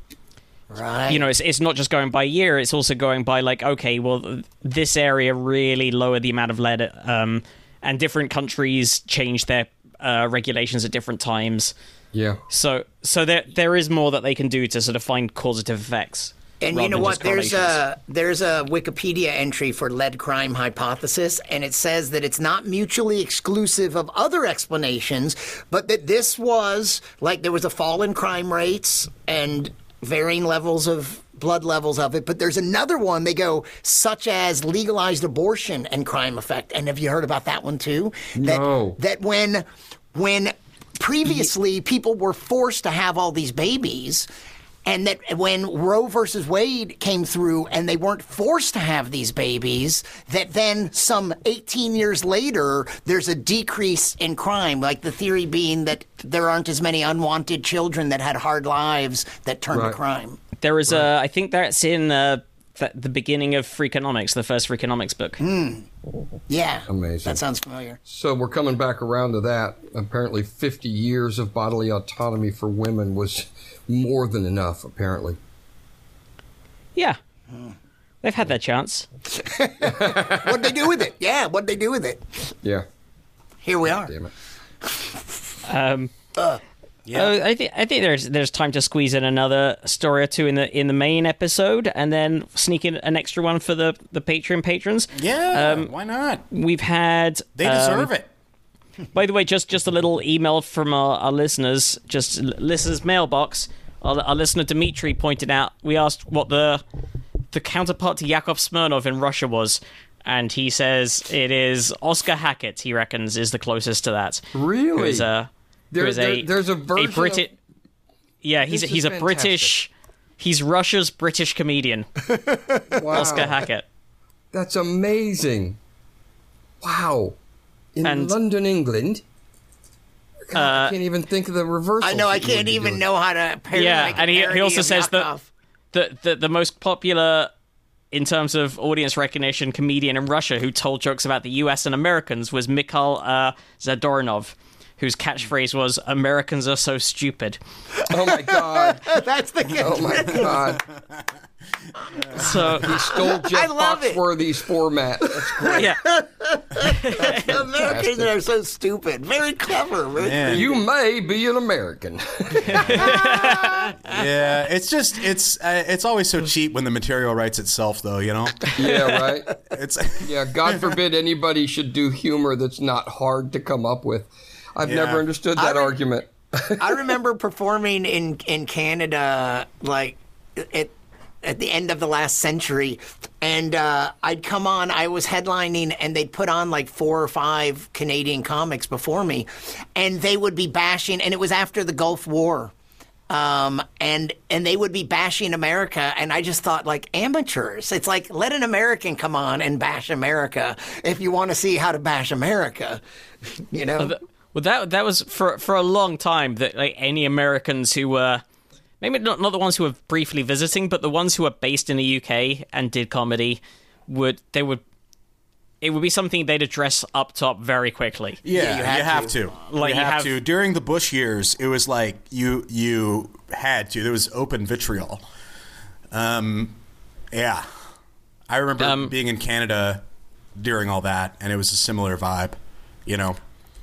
Speaker 5: Right.
Speaker 3: you know it's it's not just going by year it's also going by like okay well this area really lowered the amount of lead um and different countries change their uh, regulations at different times
Speaker 4: yeah.
Speaker 3: so so there there is more that they can do to sort of find causative effects
Speaker 5: and you know what? There's a there's a Wikipedia entry for lead crime hypothesis, and it says that it's not mutually exclusive of other explanations, but that this was like there was a fall in crime rates and varying levels of blood levels of it. But there's another one they go such as legalized abortion and crime effect. And have you heard about that one too? That,
Speaker 4: No.
Speaker 5: That when when previously people were forced to have all these babies and that when Roe versus Wade came through and they weren't forced to have these babies, that then some 18 years later, there's a decrease in crime. Like the theory being that there aren't as many unwanted children that had hard lives that turned
Speaker 4: Right.
Speaker 5: to crime.
Speaker 3: There is a, I think that's in uh, th- the beginning of Freakonomics, the first Freakonomics book.
Speaker 5: Yeah.
Speaker 4: Amazing.
Speaker 5: That sounds familiar.
Speaker 4: So we're coming back around to that. Apparently, 50 years of bodily autonomy for women was more than enough. Apparently.
Speaker 3: Yeah, they've had their chance.
Speaker 5: What'd they do with it? Yeah, what'd they do with it?
Speaker 4: Yeah.
Speaker 5: Here we are.
Speaker 4: Damn it.
Speaker 3: Um,
Speaker 2: Yeah.
Speaker 3: uh, I think I think there's there's time to squeeze in another story or two in the in the main episode, and then sneak in an extra one for the the Patreon patrons.
Speaker 2: yeah,
Speaker 3: Um,
Speaker 2: why not?
Speaker 3: We've had
Speaker 2: They
Speaker 3: um,
Speaker 2: deserve it.
Speaker 3: By the way, just just a little email from our, our listeners, just listeners' mailbox. Our, our listener Dmitry pointed out we asked what the the counterpart to Yakov Smirnoff in Russia was, and he says it is Oscar Hackett. He reckons is the closest to that.
Speaker 4: Really?
Speaker 3: Who is a
Speaker 4: There-
Speaker 3: is
Speaker 4: there-
Speaker 3: a
Speaker 4: there's a version
Speaker 3: Briti-
Speaker 4: of-
Speaker 3: Yeah, he's
Speaker 4: This
Speaker 3: he's a British. He's Russia's British comedian,
Speaker 4: Wow.
Speaker 3: Oscar Hackett.
Speaker 4: That's amazing. Wow. In
Speaker 3: And-
Speaker 4: London, England. God, I
Speaker 3: Uh,
Speaker 4: can't even think of the reversal.
Speaker 5: I know, I can't even know how to parody,
Speaker 3: Yeah,
Speaker 5: make a
Speaker 3: and he- he also says that- the, the the most popular in terms of audience recognition comedian in Russia who told jokes about the U.S. and Americans was Mikhail uh, Zadornov, whose catchphrase was "Americans are so stupid."
Speaker 4: Oh my God.
Speaker 5: That's the
Speaker 4: Oh my God.
Speaker 3: So
Speaker 4: He stole Jeff
Speaker 5: love it.
Speaker 4: Foxworthy's format. That's great.
Speaker 3: yeah,
Speaker 5: Americans are so stupid. Very clever. Very
Speaker 2: Man.
Speaker 4: You may be an American.
Speaker 2: yeah, it's just it's uh, it's always so cheap when the material writes itself, though. You know,
Speaker 4: yeah, right.
Speaker 2: it's
Speaker 4: Yeah, God forbid anybody should do humor that's not hard to come up with. I've
Speaker 2: Yeah.
Speaker 4: never understood that
Speaker 5: I re-
Speaker 4: argument.
Speaker 5: I remember performing in in Canada like at at the end of the last century, and uh, I'd come on. I was headlining, and they'd put on like four or five Canadian comics before me, and they would be bashing. And it was after the Gulf War. um, and and they would be bashing America, and I just thought like amateurs. It's like let an American come on and bash America if you want to see how to bash America, you know.
Speaker 3: Well, that that was for for a long time that like any Americans who were maybe not not the ones who were briefly visiting, but the ones who were based in the UK and did comedy would they would it would be something they'd address up top very quickly.
Speaker 2: Yeah,
Speaker 5: you
Speaker 2: you,
Speaker 5: had
Speaker 2: have
Speaker 5: to.
Speaker 2: to.
Speaker 3: Like,
Speaker 2: you
Speaker 3: you
Speaker 2: have,
Speaker 3: have-
Speaker 2: to. During the Bush years, it was like you you had to. There was open vitriol. Um, yeah, I remember
Speaker 3: Um,
Speaker 2: being in Canada during all that, and it was a similar vibe. You know,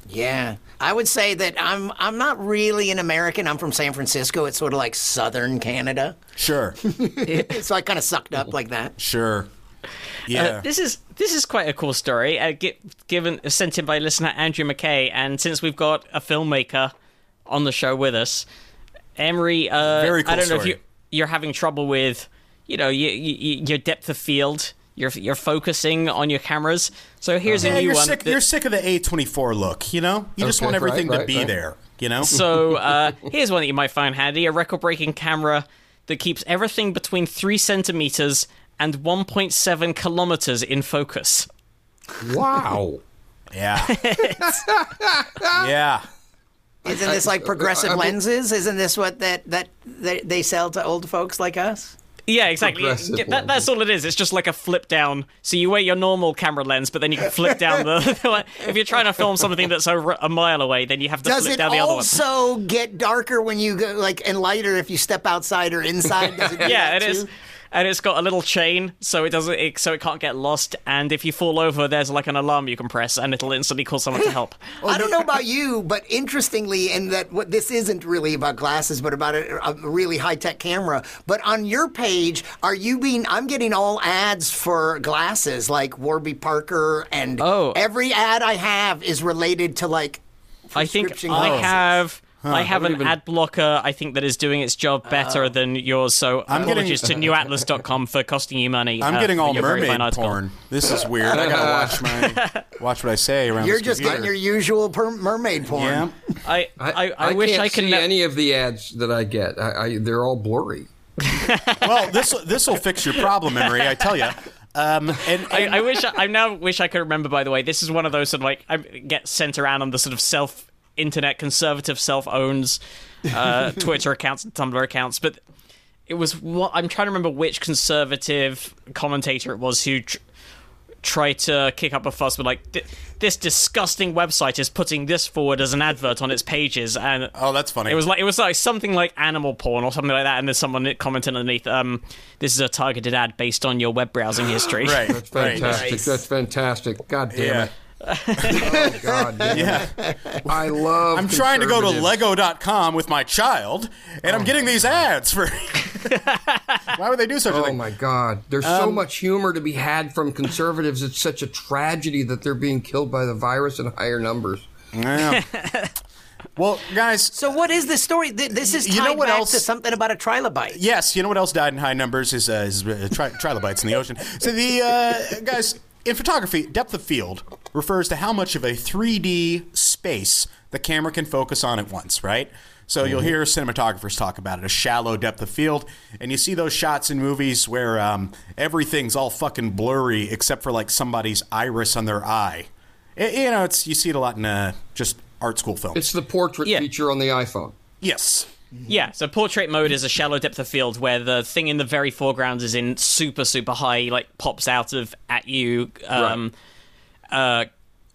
Speaker 5: Yeah, I would say that I'm I'm not really an American. I'm from San Francisco. It's sort of like southern Canada,
Speaker 2: sure,
Speaker 5: so I kind of sucked up like that.
Speaker 2: sure. Yeah,
Speaker 3: Uh, this is this is quite a cool story. Uh, gi- given sent in by listener Andrew McKay, and since we've got a filmmaker on the show with us, Emery. Uh,
Speaker 2: Very cool
Speaker 3: I don't know if you you're having trouble with, you know, you, you, your depth of field. You're you're focusing on your cameras. So here's a
Speaker 2: yeah.
Speaker 3: new
Speaker 2: You're
Speaker 3: one.
Speaker 2: sick.
Speaker 3: that-
Speaker 2: You're sick of the A24 look. You know, you just want everything
Speaker 4: right,
Speaker 2: to
Speaker 4: right,
Speaker 2: be
Speaker 4: right.
Speaker 2: there. You know,
Speaker 3: So uh, here's one that you might find handy: a record-breaking camera that keeps everything between three centimeters and 1.7 kilometers in focus.
Speaker 4: Wow.
Speaker 2: yeah, yeah.
Speaker 5: Isn't this like progressive
Speaker 4: I mean-
Speaker 5: lenses? Isn't this what that that they, they sell to old folks like us?
Speaker 3: Yeah, exactly.
Speaker 4: Progressive
Speaker 3: that, that's all it is. It's just like a flip down. So you wear your normal camera lens, but then you can flip down the. if you're trying to film something that's over a mile away, then you have to
Speaker 5: Does
Speaker 3: flip
Speaker 5: it
Speaker 3: down the other one.
Speaker 5: also get darker when you go like and lighter if you step outside or inside? Does it do
Speaker 3: Yeah,
Speaker 5: that
Speaker 3: it is. And it's got a little chain, so it doesn't, it, so it can't get lost. And if you fall over, there's like an alarm you can press, and it'll instantly call someone to help.
Speaker 5: I don't know about you, but interestingly, and that what this isn't really about glasses, but about a, a really high tech camera. But on your page, are you being? I'm getting all ads for glasses, like Warby Parker, and
Speaker 3: Oh.
Speaker 5: every ad I have is related to like.
Speaker 3: I think
Speaker 5: prescription
Speaker 3: I
Speaker 5: glasses.
Speaker 3: Have. I have an
Speaker 4: even-
Speaker 3: ad blocker. I think that is doing its job better than yours. So
Speaker 2: I'm getting-
Speaker 3: apologies to newatlas.com for costing you money.
Speaker 2: I'm
Speaker 3: uh,
Speaker 2: getting
Speaker 3: for
Speaker 2: all
Speaker 3: your very fine
Speaker 2: mermaid porn. This is weird. I gotta watch my watch what I say around.
Speaker 5: You're
Speaker 2: this
Speaker 5: just getting your usual per- mermaid porn.
Speaker 2: yeah.
Speaker 3: I I, I, wish
Speaker 4: can't
Speaker 3: I could.
Speaker 4: see
Speaker 3: ne-
Speaker 4: any of the ads that I get. I, I, they're all blurry.
Speaker 2: Well, this this will fix your problem, Emery. I tell you. Um, and,
Speaker 3: I, I wish I, I now wish I could remember. By the way, this is one of those sort of like I get sent around on the sort of self internet conservative self owns uh, Twitter accounts and Tumblr accounts, but it was what I'm trying to remember which conservative commentator it was who. Tr- tried to kick up a fuss with like "Th- this disgusting website is putting this forward as an advert on its pages and
Speaker 2: oh, that's funny.
Speaker 3: it was like it was like something like animal porn or something like that, and there's someone commenting underneath. Um, this is a targeted ad based on your web browsing history.
Speaker 2: right.
Speaker 4: That's fantastic.
Speaker 5: Nice.
Speaker 4: That's fantastic. God damn
Speaker 2: Yeah.
Speaker 4: it. Oh, God damn
Speaker 2: Yeah.
Speaker 4: I love
Speaker 2: I'm trying to go to. Lego.com with my child, and I'm getting these ads for. Why would they do such a
Speaker 4: Oh my God! There's so much humor to be had from conservatives. It's such a tragedy that they're being killed by the virus in higher numbers.
Speaker 2: Yeah. well, guys,
Speaker 5: So what is this story? This is tied
Speaker 2: You know what
Speaker 5: back
Speaker 2: else-
Speaker 5: to something about a trilobite.
Speaker 2: yes, you know what else died in high numbers is, uh, is uh, tri- trilobites in the ocean. So the uh, guys in photography, depth of field refers to how much of a 3D space the camera can focus on at once, right? So you'll hear cinematographers talk about it, a shallow depth of field, and you see those shots in movies where um, everything's all fucking blurry except for like somebody's iris on their eye. It- you know, it's you see it a lot in uh, just art school films.
Speaker 4: It's the portrait
Speaker 3: Yeah.
Speaker 4: feature on the iPhone.
Speaker 2: yes,
Speaker 3: Yeah, so portrait mode is a shallow depth of field where the thing in the very foreground is in super super high, like pops out of at you um, uh,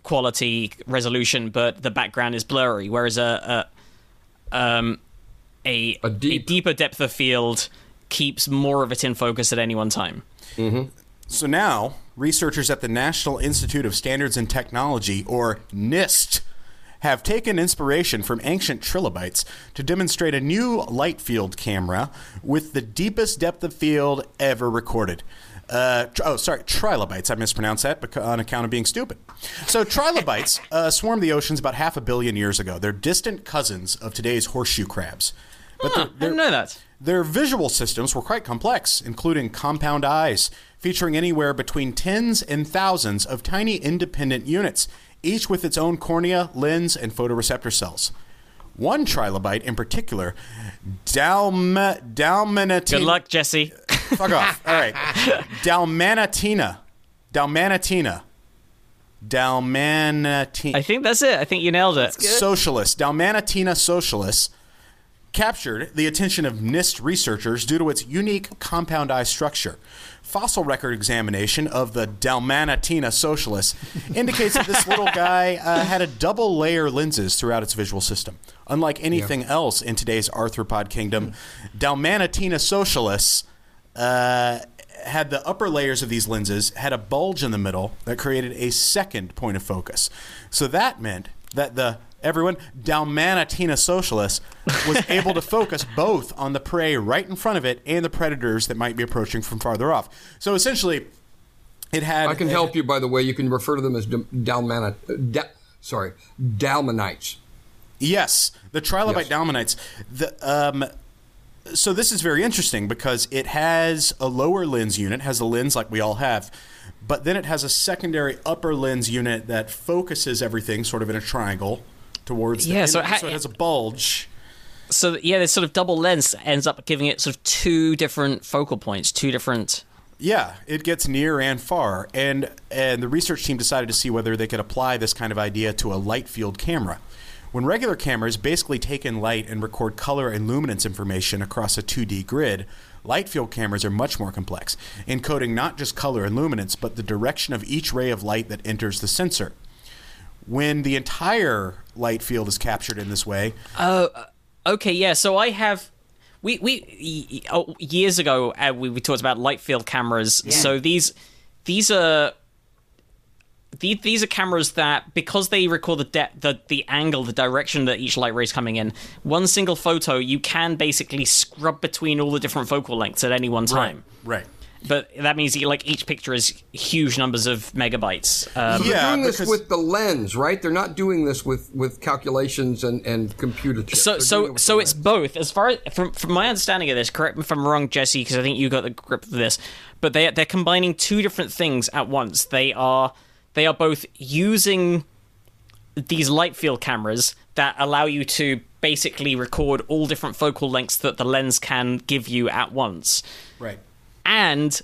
Speaker 3: quality resolution, but the background is blurry. Whereas a a, um, a,
Speaker 4: A deep-
Speaker 3: deeper depth of field keeps more of it in focus at any one time.
Speaker 2: So now, researchers at the National Institute of Standards and Technology, or NIST, have taken inspiration from ancient trilobites to demonstrate a new light field camera with the deepest depth of field ever recorded. Uh, tr- oh, sorry, trilobites. I mispronounced that on account of being stupid. So, trilobites uh, swarmed the oceans about half a billion years ago. They're distant cousins of today's horseshoe crabs. But
Speaker 3: Huh, I didn't know that.
Speaker 2: Their visual systems were quite complex, including compound eyes, featuring anywhere between tens and thousands of tiny independent units, each with its own cornea, lens, and photoreceptor cells. one trilobite in particular, Dalm Dalmanitina.
Speaker 3: Good luck, Jesse.
Speaker 2: Fuck off. All right. Dalmanitina. Dalmanitina. Dalmanitina.
Speaker 3: I think that's it. I think you nailed it.
Speaker 2: Socialist. Dalmanitina socialist captured the attention of NIST researchers due to its unique compound eye structure. Fossil record examination of the Dalmanitina socialist indicates that this little guy uh, had a double layer lenses throughout its visual system. Unlike anything else in today's arthropod kingdom, Dalmanitina socialists uh, had the upper layers of these lenses had a bulge in the middle that created a second point of focus. So that meant that the everyone Dalmanitina socialist was able to focus both on the prey right in front of it and the predators that might be approaching from farther off. So essentially, it had.
Speaker 4: I can help you, by the way. You can refer to them as Dalmana, da, sorry, Dalmanites.
Speaker 2: Yes, the trilobite
Speaker 4: Yes.
Speaker 2: dalmanites. The um, so this is very interesting because it has a lower lens unit, has a lens like we all have, but then it has a secondary upper lens unit that focuses everything sort of in a triangle towards. The,
Speaker 3: Yeah, so
Speaker 2: and
Speaker 3: ha-
Speaker 2: so it has a bulge.
Speaker 3: So yeah, this sort of double lens ends up giving it sort of two different focal points, two different.
Speaker 2: Yeah, it gets near and far, and and the research team decided to see whether they could apply this kind of idea to a light field camera. When regular cameras basically take in light and record color and luminance information across a 2D grid, light field cameras are much more complex, encoding not just color and luminance, but the direction of each ray of light that enters the sensor. When the entire light field is captured in this way,
Speaker 3: Okay, yeah. So I have. We we oh, years ago uh, we, we talked about light field cameras. So these these are. These, these are cameras that, because they record the depth, the, the angle, the direction that each light ray is coming in, one single photo, you can basically scrub between all the different focal lengths at any one time.
Speaker 2: right?
Speaker 3: But that means you, like each picture is huge numbers of megabytes. Um,
Speaker 2: Yeah,
Speaker 4: They're doing this
Speaker 2: because-
Speaker 4: with the lens, right? They're not doing this with, with calculations and, and computer chips.
Speaker 3: So
Speaker 4: They're doing it
Speaker 3: so so it's
Speaker 4: lens.
Speaker 3: both. As far as from from my understanding of this, correct me if I'm wrong, Jesse, because I think you got the grip of this. But they they're combining two different things at once. They are they are both using these light field cameras that allow you to basically record all different focal lengths that the lens can give you at once
Speaker 2: Right.
Speaker 3: And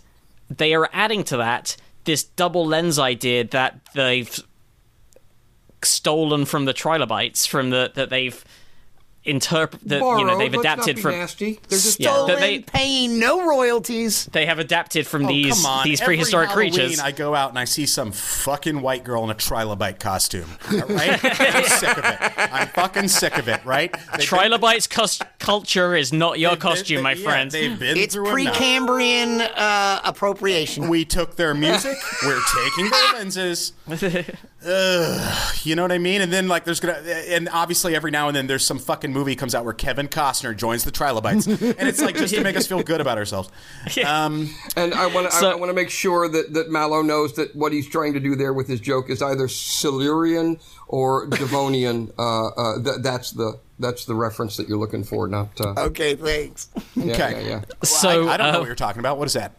Speaker 3: they are adding to that this double lens idea that they've stolen from the trilobites from the that they've interpret that you know they've adapted from
Speaker 4: nasty. They're just
Speaker 3: Yeah,
Speaker 5: Stolen,
Speaker 3: that they-
Speaker 5: paying no royalties.
Speaker 3: they have adapted from
Speaker 2: Oh,
Speaker 3: these
Speaker 2: come on.
Speaker 3: these
Speaker 2: Every
Speaker 3: prehistoric
Speaker 2: Halloween,
Speaker 3: creatures
Speaker 2: I go out and I see some fucking white girl in a trilobite costume. All right? I'm sick of it. I'm fucking sick of it, right? They've been-
Speaker 3: trilobites cus- culture is not your
Speaker 2: they've been-
Speaker 3: costume my
Speaker 2: yeah,
Speaker 3: friend
Speaker 2: They've been
Speaker 5: It's
Speaker 2: through enough.
Speaker 5: Precambrian uh, appropriation.
Speaker 2: We took their music. We're taking their lenses. Ugh, you know what I mean? And then like there's gonna and obviously every now and then there's some fucking movie comes out where Kevin Costner joins the trilobites, and it's like just to make us feel good about ourselves. Um,
Speaker 4: And I want to
Speaker 3: So-
Speaker 4: I, want to make sure that, that Malow knows that what he's trying to do there with his joke is either Silurian or Devonian. uh, uh, th- that's the that's the reference that you're looking for, not. Uh,
Speaker 5: Okay, thanks.
Speaker 4: yeah,
Speaker 2: okay.
Speaker 4: yeah, yeah.
Speaker 3: so
Speaker 2: I, I don't know
Speaker 3: uh,
Speaker 2: what you're talking about. What is that?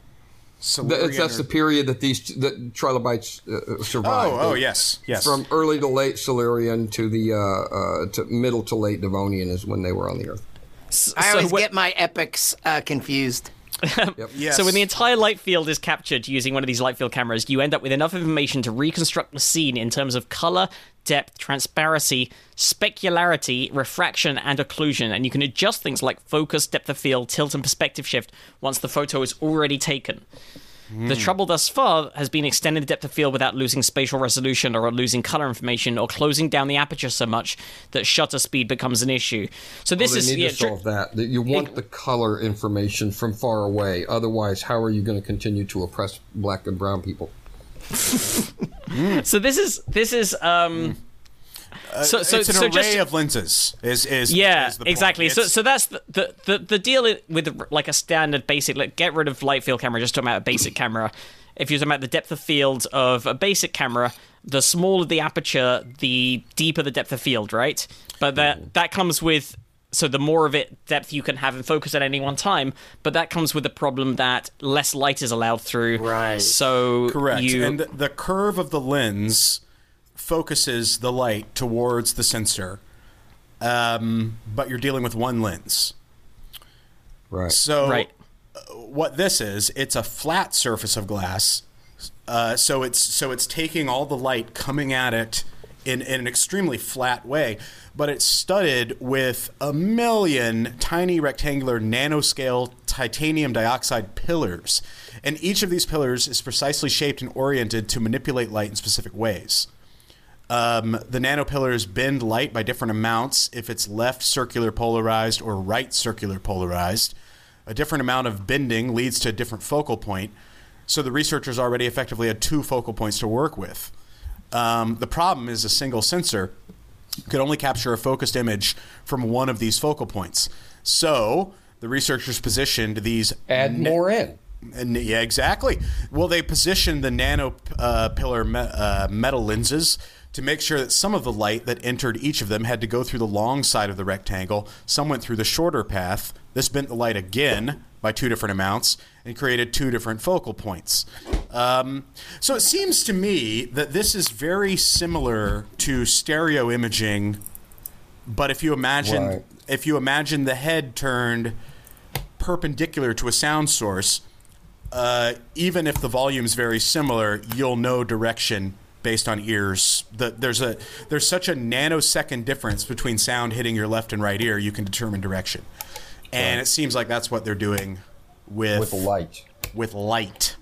Speaker 4: Th- it's, that's the period that these that trilobites uh, survived.
Speaker 2: Oh, oh yes, yes.
Speaker 4: From early to late Silurian to the uh, uh, to middle to late Devonian is when they were on the Earth.
Speaker 5: I
Speaker 3: so
Speaker 5: always
Speaker 3: what-
Speaker 5: get my epics uh, confused.
Speaker 2: yes.
Speaker 3: So when the entire light field is captured using one of these light field cameras, you end up with enough information to reconstruct the scene in terms of color, depth, transparency, specularity, refraction, and occlusion, and you can adjust things like focus, depth of field, tilt, and perspective shift once the photo is already taken. The hmm. trouble thus far has been extending the depth of field without losing spatial resolution or losing color information or closing down the aperture so much that shutter speed becomes an issue. So this is
Speaker 4: need
Speaker 3: yeah,
Speaker 4: to solve that. That You want the color information from far away. Otherwise, how are you going to continue to oppress black and brown people?
Speaker 3: so this is this is um so so
Speaker 2: it's an
Speaker 3: so
Speaker 2: array
Speaker 3: just
Speaker 2: of lenses. Is is
Speaker 3: yeah
Speaker 2: is
Speaker 3: exactly. So so that's the, the the the deal with like a standard basic like get rid of light field camera just talking about a basic camera. If you're talking about the depth of field of a basic camera the smaller the aperture the deeper the depth of field right? But that that comes with so the more of it depth you can have in focus at any one time but that comes with the problem that less light is allowed through
Speaker 5: Right.
Speaker 3: so
Speaker 2: correct.
Speaker 3: you
Speaker 2: And the curve of the lens focuses the light towards the sensor um, but you're dealing with one lens.
Speaker 4: Right.
Speaker 2: So
Speaker 3: Right.
Speaker 2: what this is, it's a flat surface of glass. Uh, so it's so it's taking all the light coming at it in, in an extremely flat way, but it's studded with a million tiny rectangular nanoscale titanium dioxide pillars, and each of these pillars is precisely shaped and oriented to manipulate light in specific ways. Um, the nanopillars bend light by different amounts if it's left circular polarized or right circular polarized. A different amount of bending leads to a different focal point. So the researchers already effectively had two focal points to work with. Um, the problem is a single sensor could only capture a focused image from one of these focal points. So the researchers positioned these
Speaker 4: Add more in.
Speaker 2: and yeah, exactly. Well, they positioned the nano uh, pillar me- uh, metal lenses to make sure that some of the light that entered each of them had to go through the long side of the rectangle. Some went through the shorter path. This bent the light again by two different amounts and created two different focal points. Um, so it seems to me that this is very similar to stereo imaging, but if you imagine
Speaker 4: Right.
Speaker 2: if you imagine the head turned perpendicular to a sound source, uh, even if the volume's very similar, you'll know direction based on ears. The, there's a there's such a nanosecond difference between sound hitting your left and right ear. You can determine direction, and it seems like that's what they're doing with
Speaker 4: With light.
Speaker 2: With light.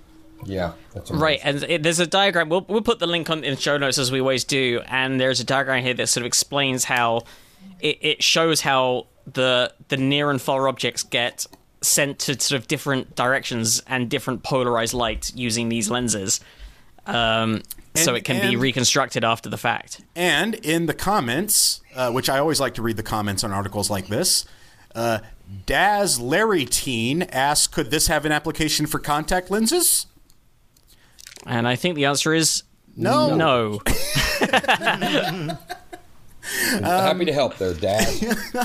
Speaker 4: Yeah. That's.
Speaker 3: Right, and it, there's a diagram. We'll, we'll put the link on in the show notes as we always do. And there's a diagram here that sort of explains how it, it shows how the the near and far objects get sent to sort of different directions and different polarized light using these lenses. Um, so it can be reconstructed after the fact.
Speaker 2: And in the comments, uh, which I always like to read the comments on articles like this, uh, Daz Larry Teen asks, "Could this have an application for contact lenses?"
Speaker 3: And I think the answer is
Speaker 2: No.
Speaker 3: No.
Speaker 4: Happy to help there, Dad.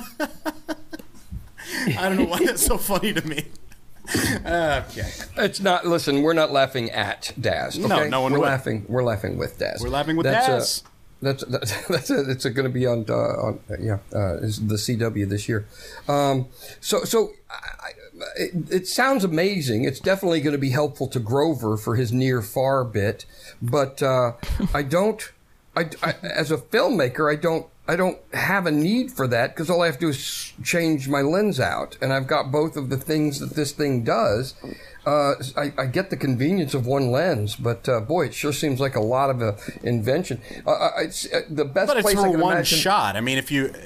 Speaker 2: I don't know why that's so funny to me. okay.
Speaker 4: It's not. Listen, we're not laughing at Daz.
Speaker 2: No, no one
Speaker 4: We're
Speaker 2: would.
Speaker 4: laughing. We're laughing with Daz.
Speaker 2: We're laughing with
Speaker 4: that's
Speaker 2: Daz.
Speaker 4: A, that's that's it's going to be on uh, on yeah uh, is the CW this year. Um, so so I, it, it sounds amazing. It's definitely going to be helpful to Grover for his near far bit, but uh, I don't. I, I as a filmmaker, I don't. I don't have a need for that because all I have to do is change my lens out, and I've got both of the things that this thing does. Uh, I, I get the convenience of one lens, but uh, boy, it sure seems like a lot of uh, invention. Uh, uh, it's uh, the best
Speaker 2: But it's
Speaker 4: place I
Speaker 2: for
Speaker 4: can
Speaker 2: one
Speaker 4: imagine.
Speaker 2: shot. I mean, if you, uh,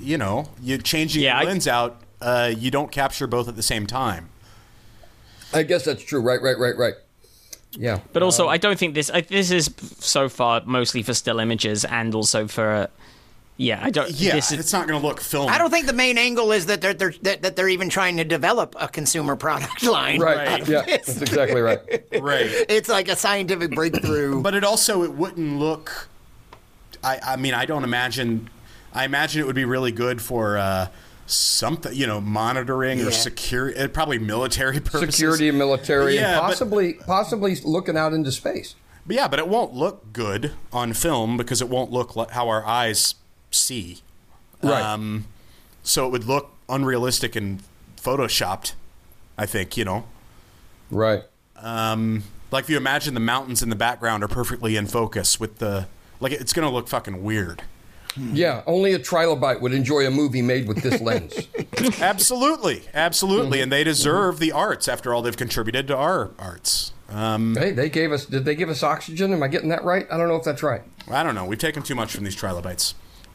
Speaker 2: you know, you changing
Speaker 3: Yeah,
Speaker 2: the
Speaker 3: I-
Speaker 2: lens out, uh, you don't capture both at the same time.
Speaker 4: I guess that's true. Right, right, right, right. Yeah,
Speaker 3: But also, I don't think this. I, this is so far mostly for still images and also for. Yeah, I don't.
Speaker 2: Yeah,
Speaker 3: this is,
Speaker 2: it's not going to look film.
Speaker 5: I don't think the main angle is that they're, they're that, that they're even trying to develop a consumer product line.
Speaker 4: right.
Speaker 2: Right.
Speaker 4: Yeah, that's exactly right.
Speaker 2: right.
Speaker 5: It's like a scientific breakthrough.
Speaker 2: But it also it wouldn't look. I I mean I don't imagine. I imagine it would be really good for uh, something you know monitoring
Speaker 5: Yeah.
Speaker 2: or security. Uh, probably military purposes.
Speaker 4: Security and military,
Speaker 2: Yeah,
Speaker 4: and
Speaker 2: but-
Speaker 4: possibly possibly looking out into space.
Speaker 2: But yeah, but it won't look good on film because it won't look like how our eyes see.
Speaker 4: Right.
Speaker 2: Um, so it would look unrealistic and photoshopped. I think you know.
Speaker 4: Right.
Speaker 2: Um, like if you imagine the mountains in the background are perfectly in focus with the like, it's gonna look fucking weird.
Speaker 4: Yeah, only a trilobite would enjoy a movie made with this lens.
Speaker 2: Absolutely, absolutely, and they deserve the arts after all they've contributed to our arts. Um,
Speaker 4: hey, they gave us. Did they give us oxygen? Am I getting that right? I don't know if that's right.
Speaker 2: I don't know. We've taken too much from these trilobites.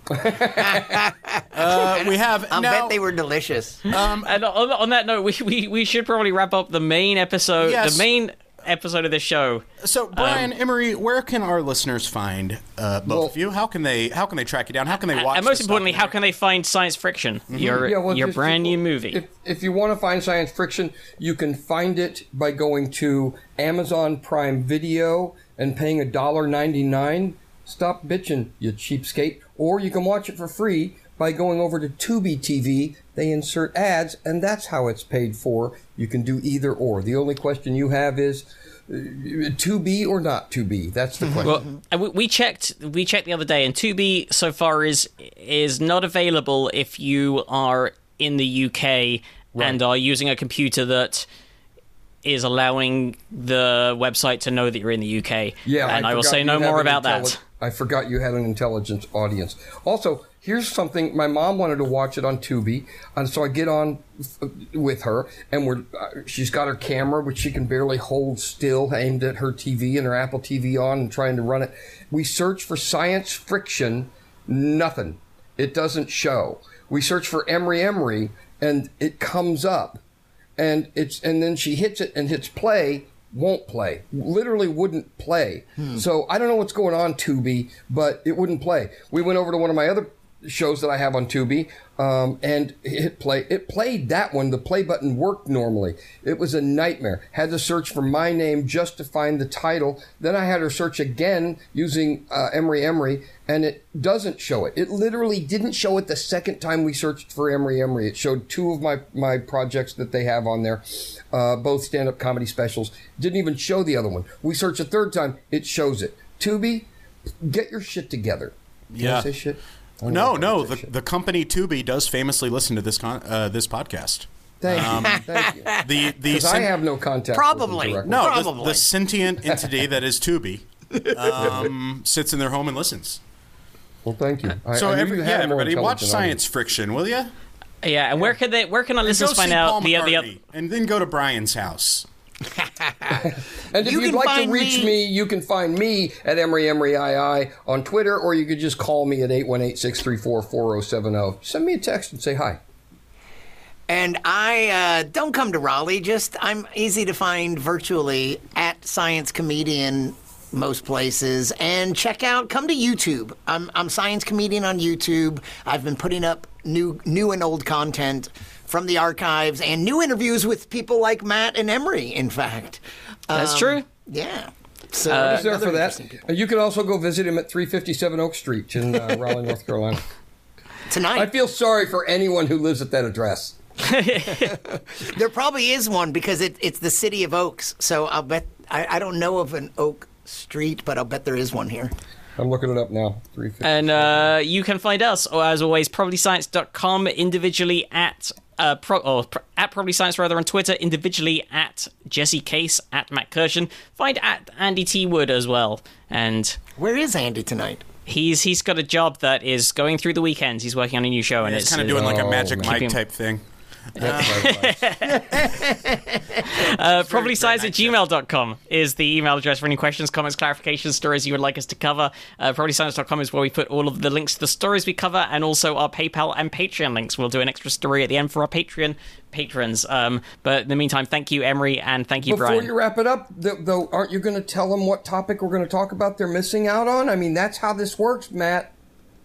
Speaker 2: uh, we have.
Speaker 5: I
Speaker 2: now,
Speaker 5: bet they were delicious.
Speaker 3: and on, on that note, we, we we should probably wrap up the main episode.
Speaker 2: Yes.
Speaker 3: The main episode of this show.
Speaker 2: So, Brian Emery, where can our listeners find uh, both
Speaker 4: Well-
Speaker 2: of you? How can they? How can they track you down? How can they watch?
Speaker 3: and most importantly, how can they find Science Friction? Your
Speaker 4: Mm-hmm. Yeah, well,
Speaker 3: your
Speaker 4: just-
Speaker 3: brand new movie.
Speaker 4: If, if you want to find Science Friction, you can find it by going to Amazon Prime Video and paying $1.99. Stop bitching, you cheapskate. Or you can watch it for free by going over to Tubi TV. They insert ads, and that's how it's paid for. You can do either or. The only question you have is to be or not to be? That's the question.
Speaker 3: Well, uh, we- we checked. We checked the other day, and 2B so far is is not available if you are in the UK and are using a computer that is allowing the website to know that you're in the UK.
Speaker 4: Yeah,
Speaker 3: and I, will say no more about
Speaker 4: intelli-
Speaker 3: that.
Speaker 4: I forgot you had an intelligence audience. Also, here's something. My mom wanted to watch it on Tubi, and so I get on f- with her, and we're. Uh, she's got her camera, which she can barely hold still, aimed at her TV and her Apple TV on, and trying to run it. We search for science friction, nothing. It doesn't show. We search for Emery Emery, and it comes up and it's and then she hits it and hits play won't play. Literally wouldn't play. Hmm. So i don't know what's going on tubi but it wouldn't play. We went over to one of my other shows that i have on tubi um, and hit play it played that one the play button worked normally it was a nightmare had to search for my name just to find the title then i had her search again using uh, emery emery and it doesn't show it. It literally didn't show it the second time we searched for Emery Emery. It showed two of my, my projects that they have on there, uh, both stand up comedy specials. Didn't even show the other one. We searched a third time, it shows it. Tubi, get your shit together. Can
Speaker 2: Yeah.
Speaker 4: Say shit? I don't
Speaker 2: No,
Speaker 4: know if I
Speaker 2: no. The,
Speaker 4: shit.
Speaker 2: the company Tubi does famously listen to this con- uh, this podcast.
Speaker 4: Thank you. Thank you.
Speaker 2: The the
Speaker 4: Because I have no contact.
Speaker 5: Probably.
Speaker 4: With
Speaker 2: no the,
Speaker 5: Probably.
Speaker 2: the sentient entity that is Tubi um, sits in their home and listens.
Speaker 4: Well, thank you. I,
Speaker 2: So
Speaker 4: I
Speaker 2: every,
Speaker 4: you
Speaker 2: yeah,
Speaker 4: had a more
Speaker 2: everybody watch Science
Speaker 4: audience.
Speaker 2: Friction, will you?
Speaker 3: Yeah, and where can they? Where can our
Speaker 2: Go
Speaker 3: listeners find out
Speaker 2: Paul
Speaker 3: the the?
Speaker 2: McCartney, and then go to Brian's house.
Speaker 4: And if
Speaker 5: You
Speaker 4: would like to reach
Speaker 5: me-
Speaker 4: me, you can find me at Emery Emery II on Twitter, or you could just call me at 818-634-4070. Send me a text and say hi.
Speaker 5: And I uh, don't come to Raleigh. Just I'm easy to find virtually at Science Comedian most places. And check out, come to YouTube. I'm I'm Science Comedian on YouTube. I've been putting up new new and old content from the archives and new interviews with people like Matt and Emery. In fact,
Speaker 3: That's
Speaker 5: Um,
Speaker 3: true.
Speaker 5: Yeah. So
Speaker 4: He's there for that.
Speaker 5: people.
Speaker 4: You can also go visit him at 357 Oak Street in uh, Raleigh, North Carolina.
Speaker 5: tonight.
Speaker 4: I feel sorry for anyone who lives at that address.
Speaker 5: There probably is one because it, it's the city of Oaks. So I'll bet I, I don't know of an Oak Street, but I'll bet there is one here.
Speaker 4: I'm looking it up now. 350.
Speaker 3: And uh, you can find us, or as always, probablyscience.com individually at uh, pro- or pr- at Probably Science rather on Twitter, individually at Jesse Case, at Matt Kirshen. Find at Andy T Wood as well, and
Speaker 5: Where is Andy tonight?
Speaker 3: he's he's got a job that is going through the weekends. He's working on a new show, and
Speaker 2: It's
Speaker 3: it's
Speaker 2: kind of doing like a
Speaker 4: Oh,
Speaker 2: Magic
Speaker 4: man.
Speaker 2: Mike
Speaker 3: Keeping-
Speaker 2: type thing.
Speaker 3: Uh, probably science at gmail.com is the email address for any questions, comments, clarifications, stories you would like us to cover. Uh, probablyscience.com is where we put all of the links to the stories we cover and also our PayPal and Patreon links. We'll do an extra story at the end for our Patreon patrons. Um, but in the meantime, thank you, Emery, and thank you,
Speaker 4: Before
Speaker 3: Brian.
Speaker 4: Before you wrap it up, th- though, aren't you going to tell them what topic we're going to talk about they're missing out on? I mean, that's how this works, Matt.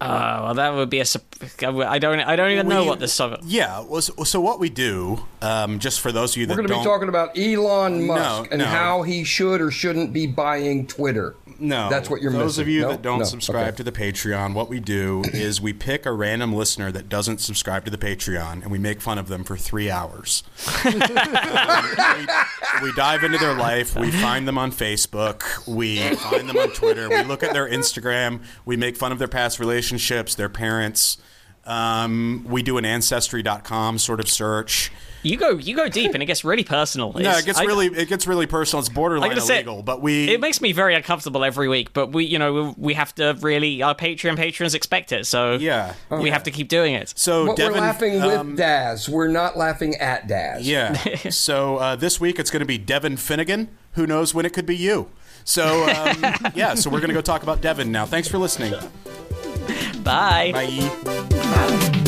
Speaker 3: Oh, well, that would be a. sup- I don't. I don't even know what this. sub-
Speaker 2: Yeah. Well, so, so what we do, um, just for those of you that
Speaker 4: We're going to be talking about Elon Musk and
Speaker 2: no.
Speaker 4: how he should or shouldn't be buying Twitter.
Speaker 2: No,
Speaker 4: That's what you're
Speaker 2: Those
Speaker 4: missing.
Speaker 2: of you
Speaker 4: No?
Speaker 2: that don't
Speaker 4: No.
Speaker 2: subscribe
Speaker 4: Okay.
Speaker 2: to the Patreon, what we do is we pick a random listener that doesn't subscribe to the Patreon, and we make fun of them for three hours. Um, we, we dive into their life. We find them on Facebook. We find them on Twitter. We look at their Instagram. We make fun of their past relationships, their parents. Um, we do an ancestry.com sort of search.
Speaker 3: You go. You go deep, and it gets really personal.
Speaker 2: No, it gets
Speaker 3: I-
Speaker 2: really it gets really personal. It's borderline
Speaker 3: gotta say,
Speaker 2: illegal, but we
Speaker 3: It makes me very uncomfortable every week, but we, you know, we, we have to really. Our Patreon patrons expect it, so
Speaker 2: Yeah.
Speaker 3: we have to keep doing it.
Speaker 2: so
Speaker 4: But
Speaker 2: Devin,
Speaker 4: we're laughing with
Speaker 2: um,
Speaker 4: Daz. We're not laughing at Daz.
Speaker 2: Yeah. so uh, this week it's going to be Devin Finnegan. Who knows when it could be you? So um, yeah. So we're going to go talk about Devin now. Thanks for listening.
Speaker 3: Bye.
Speaker 2: Bye.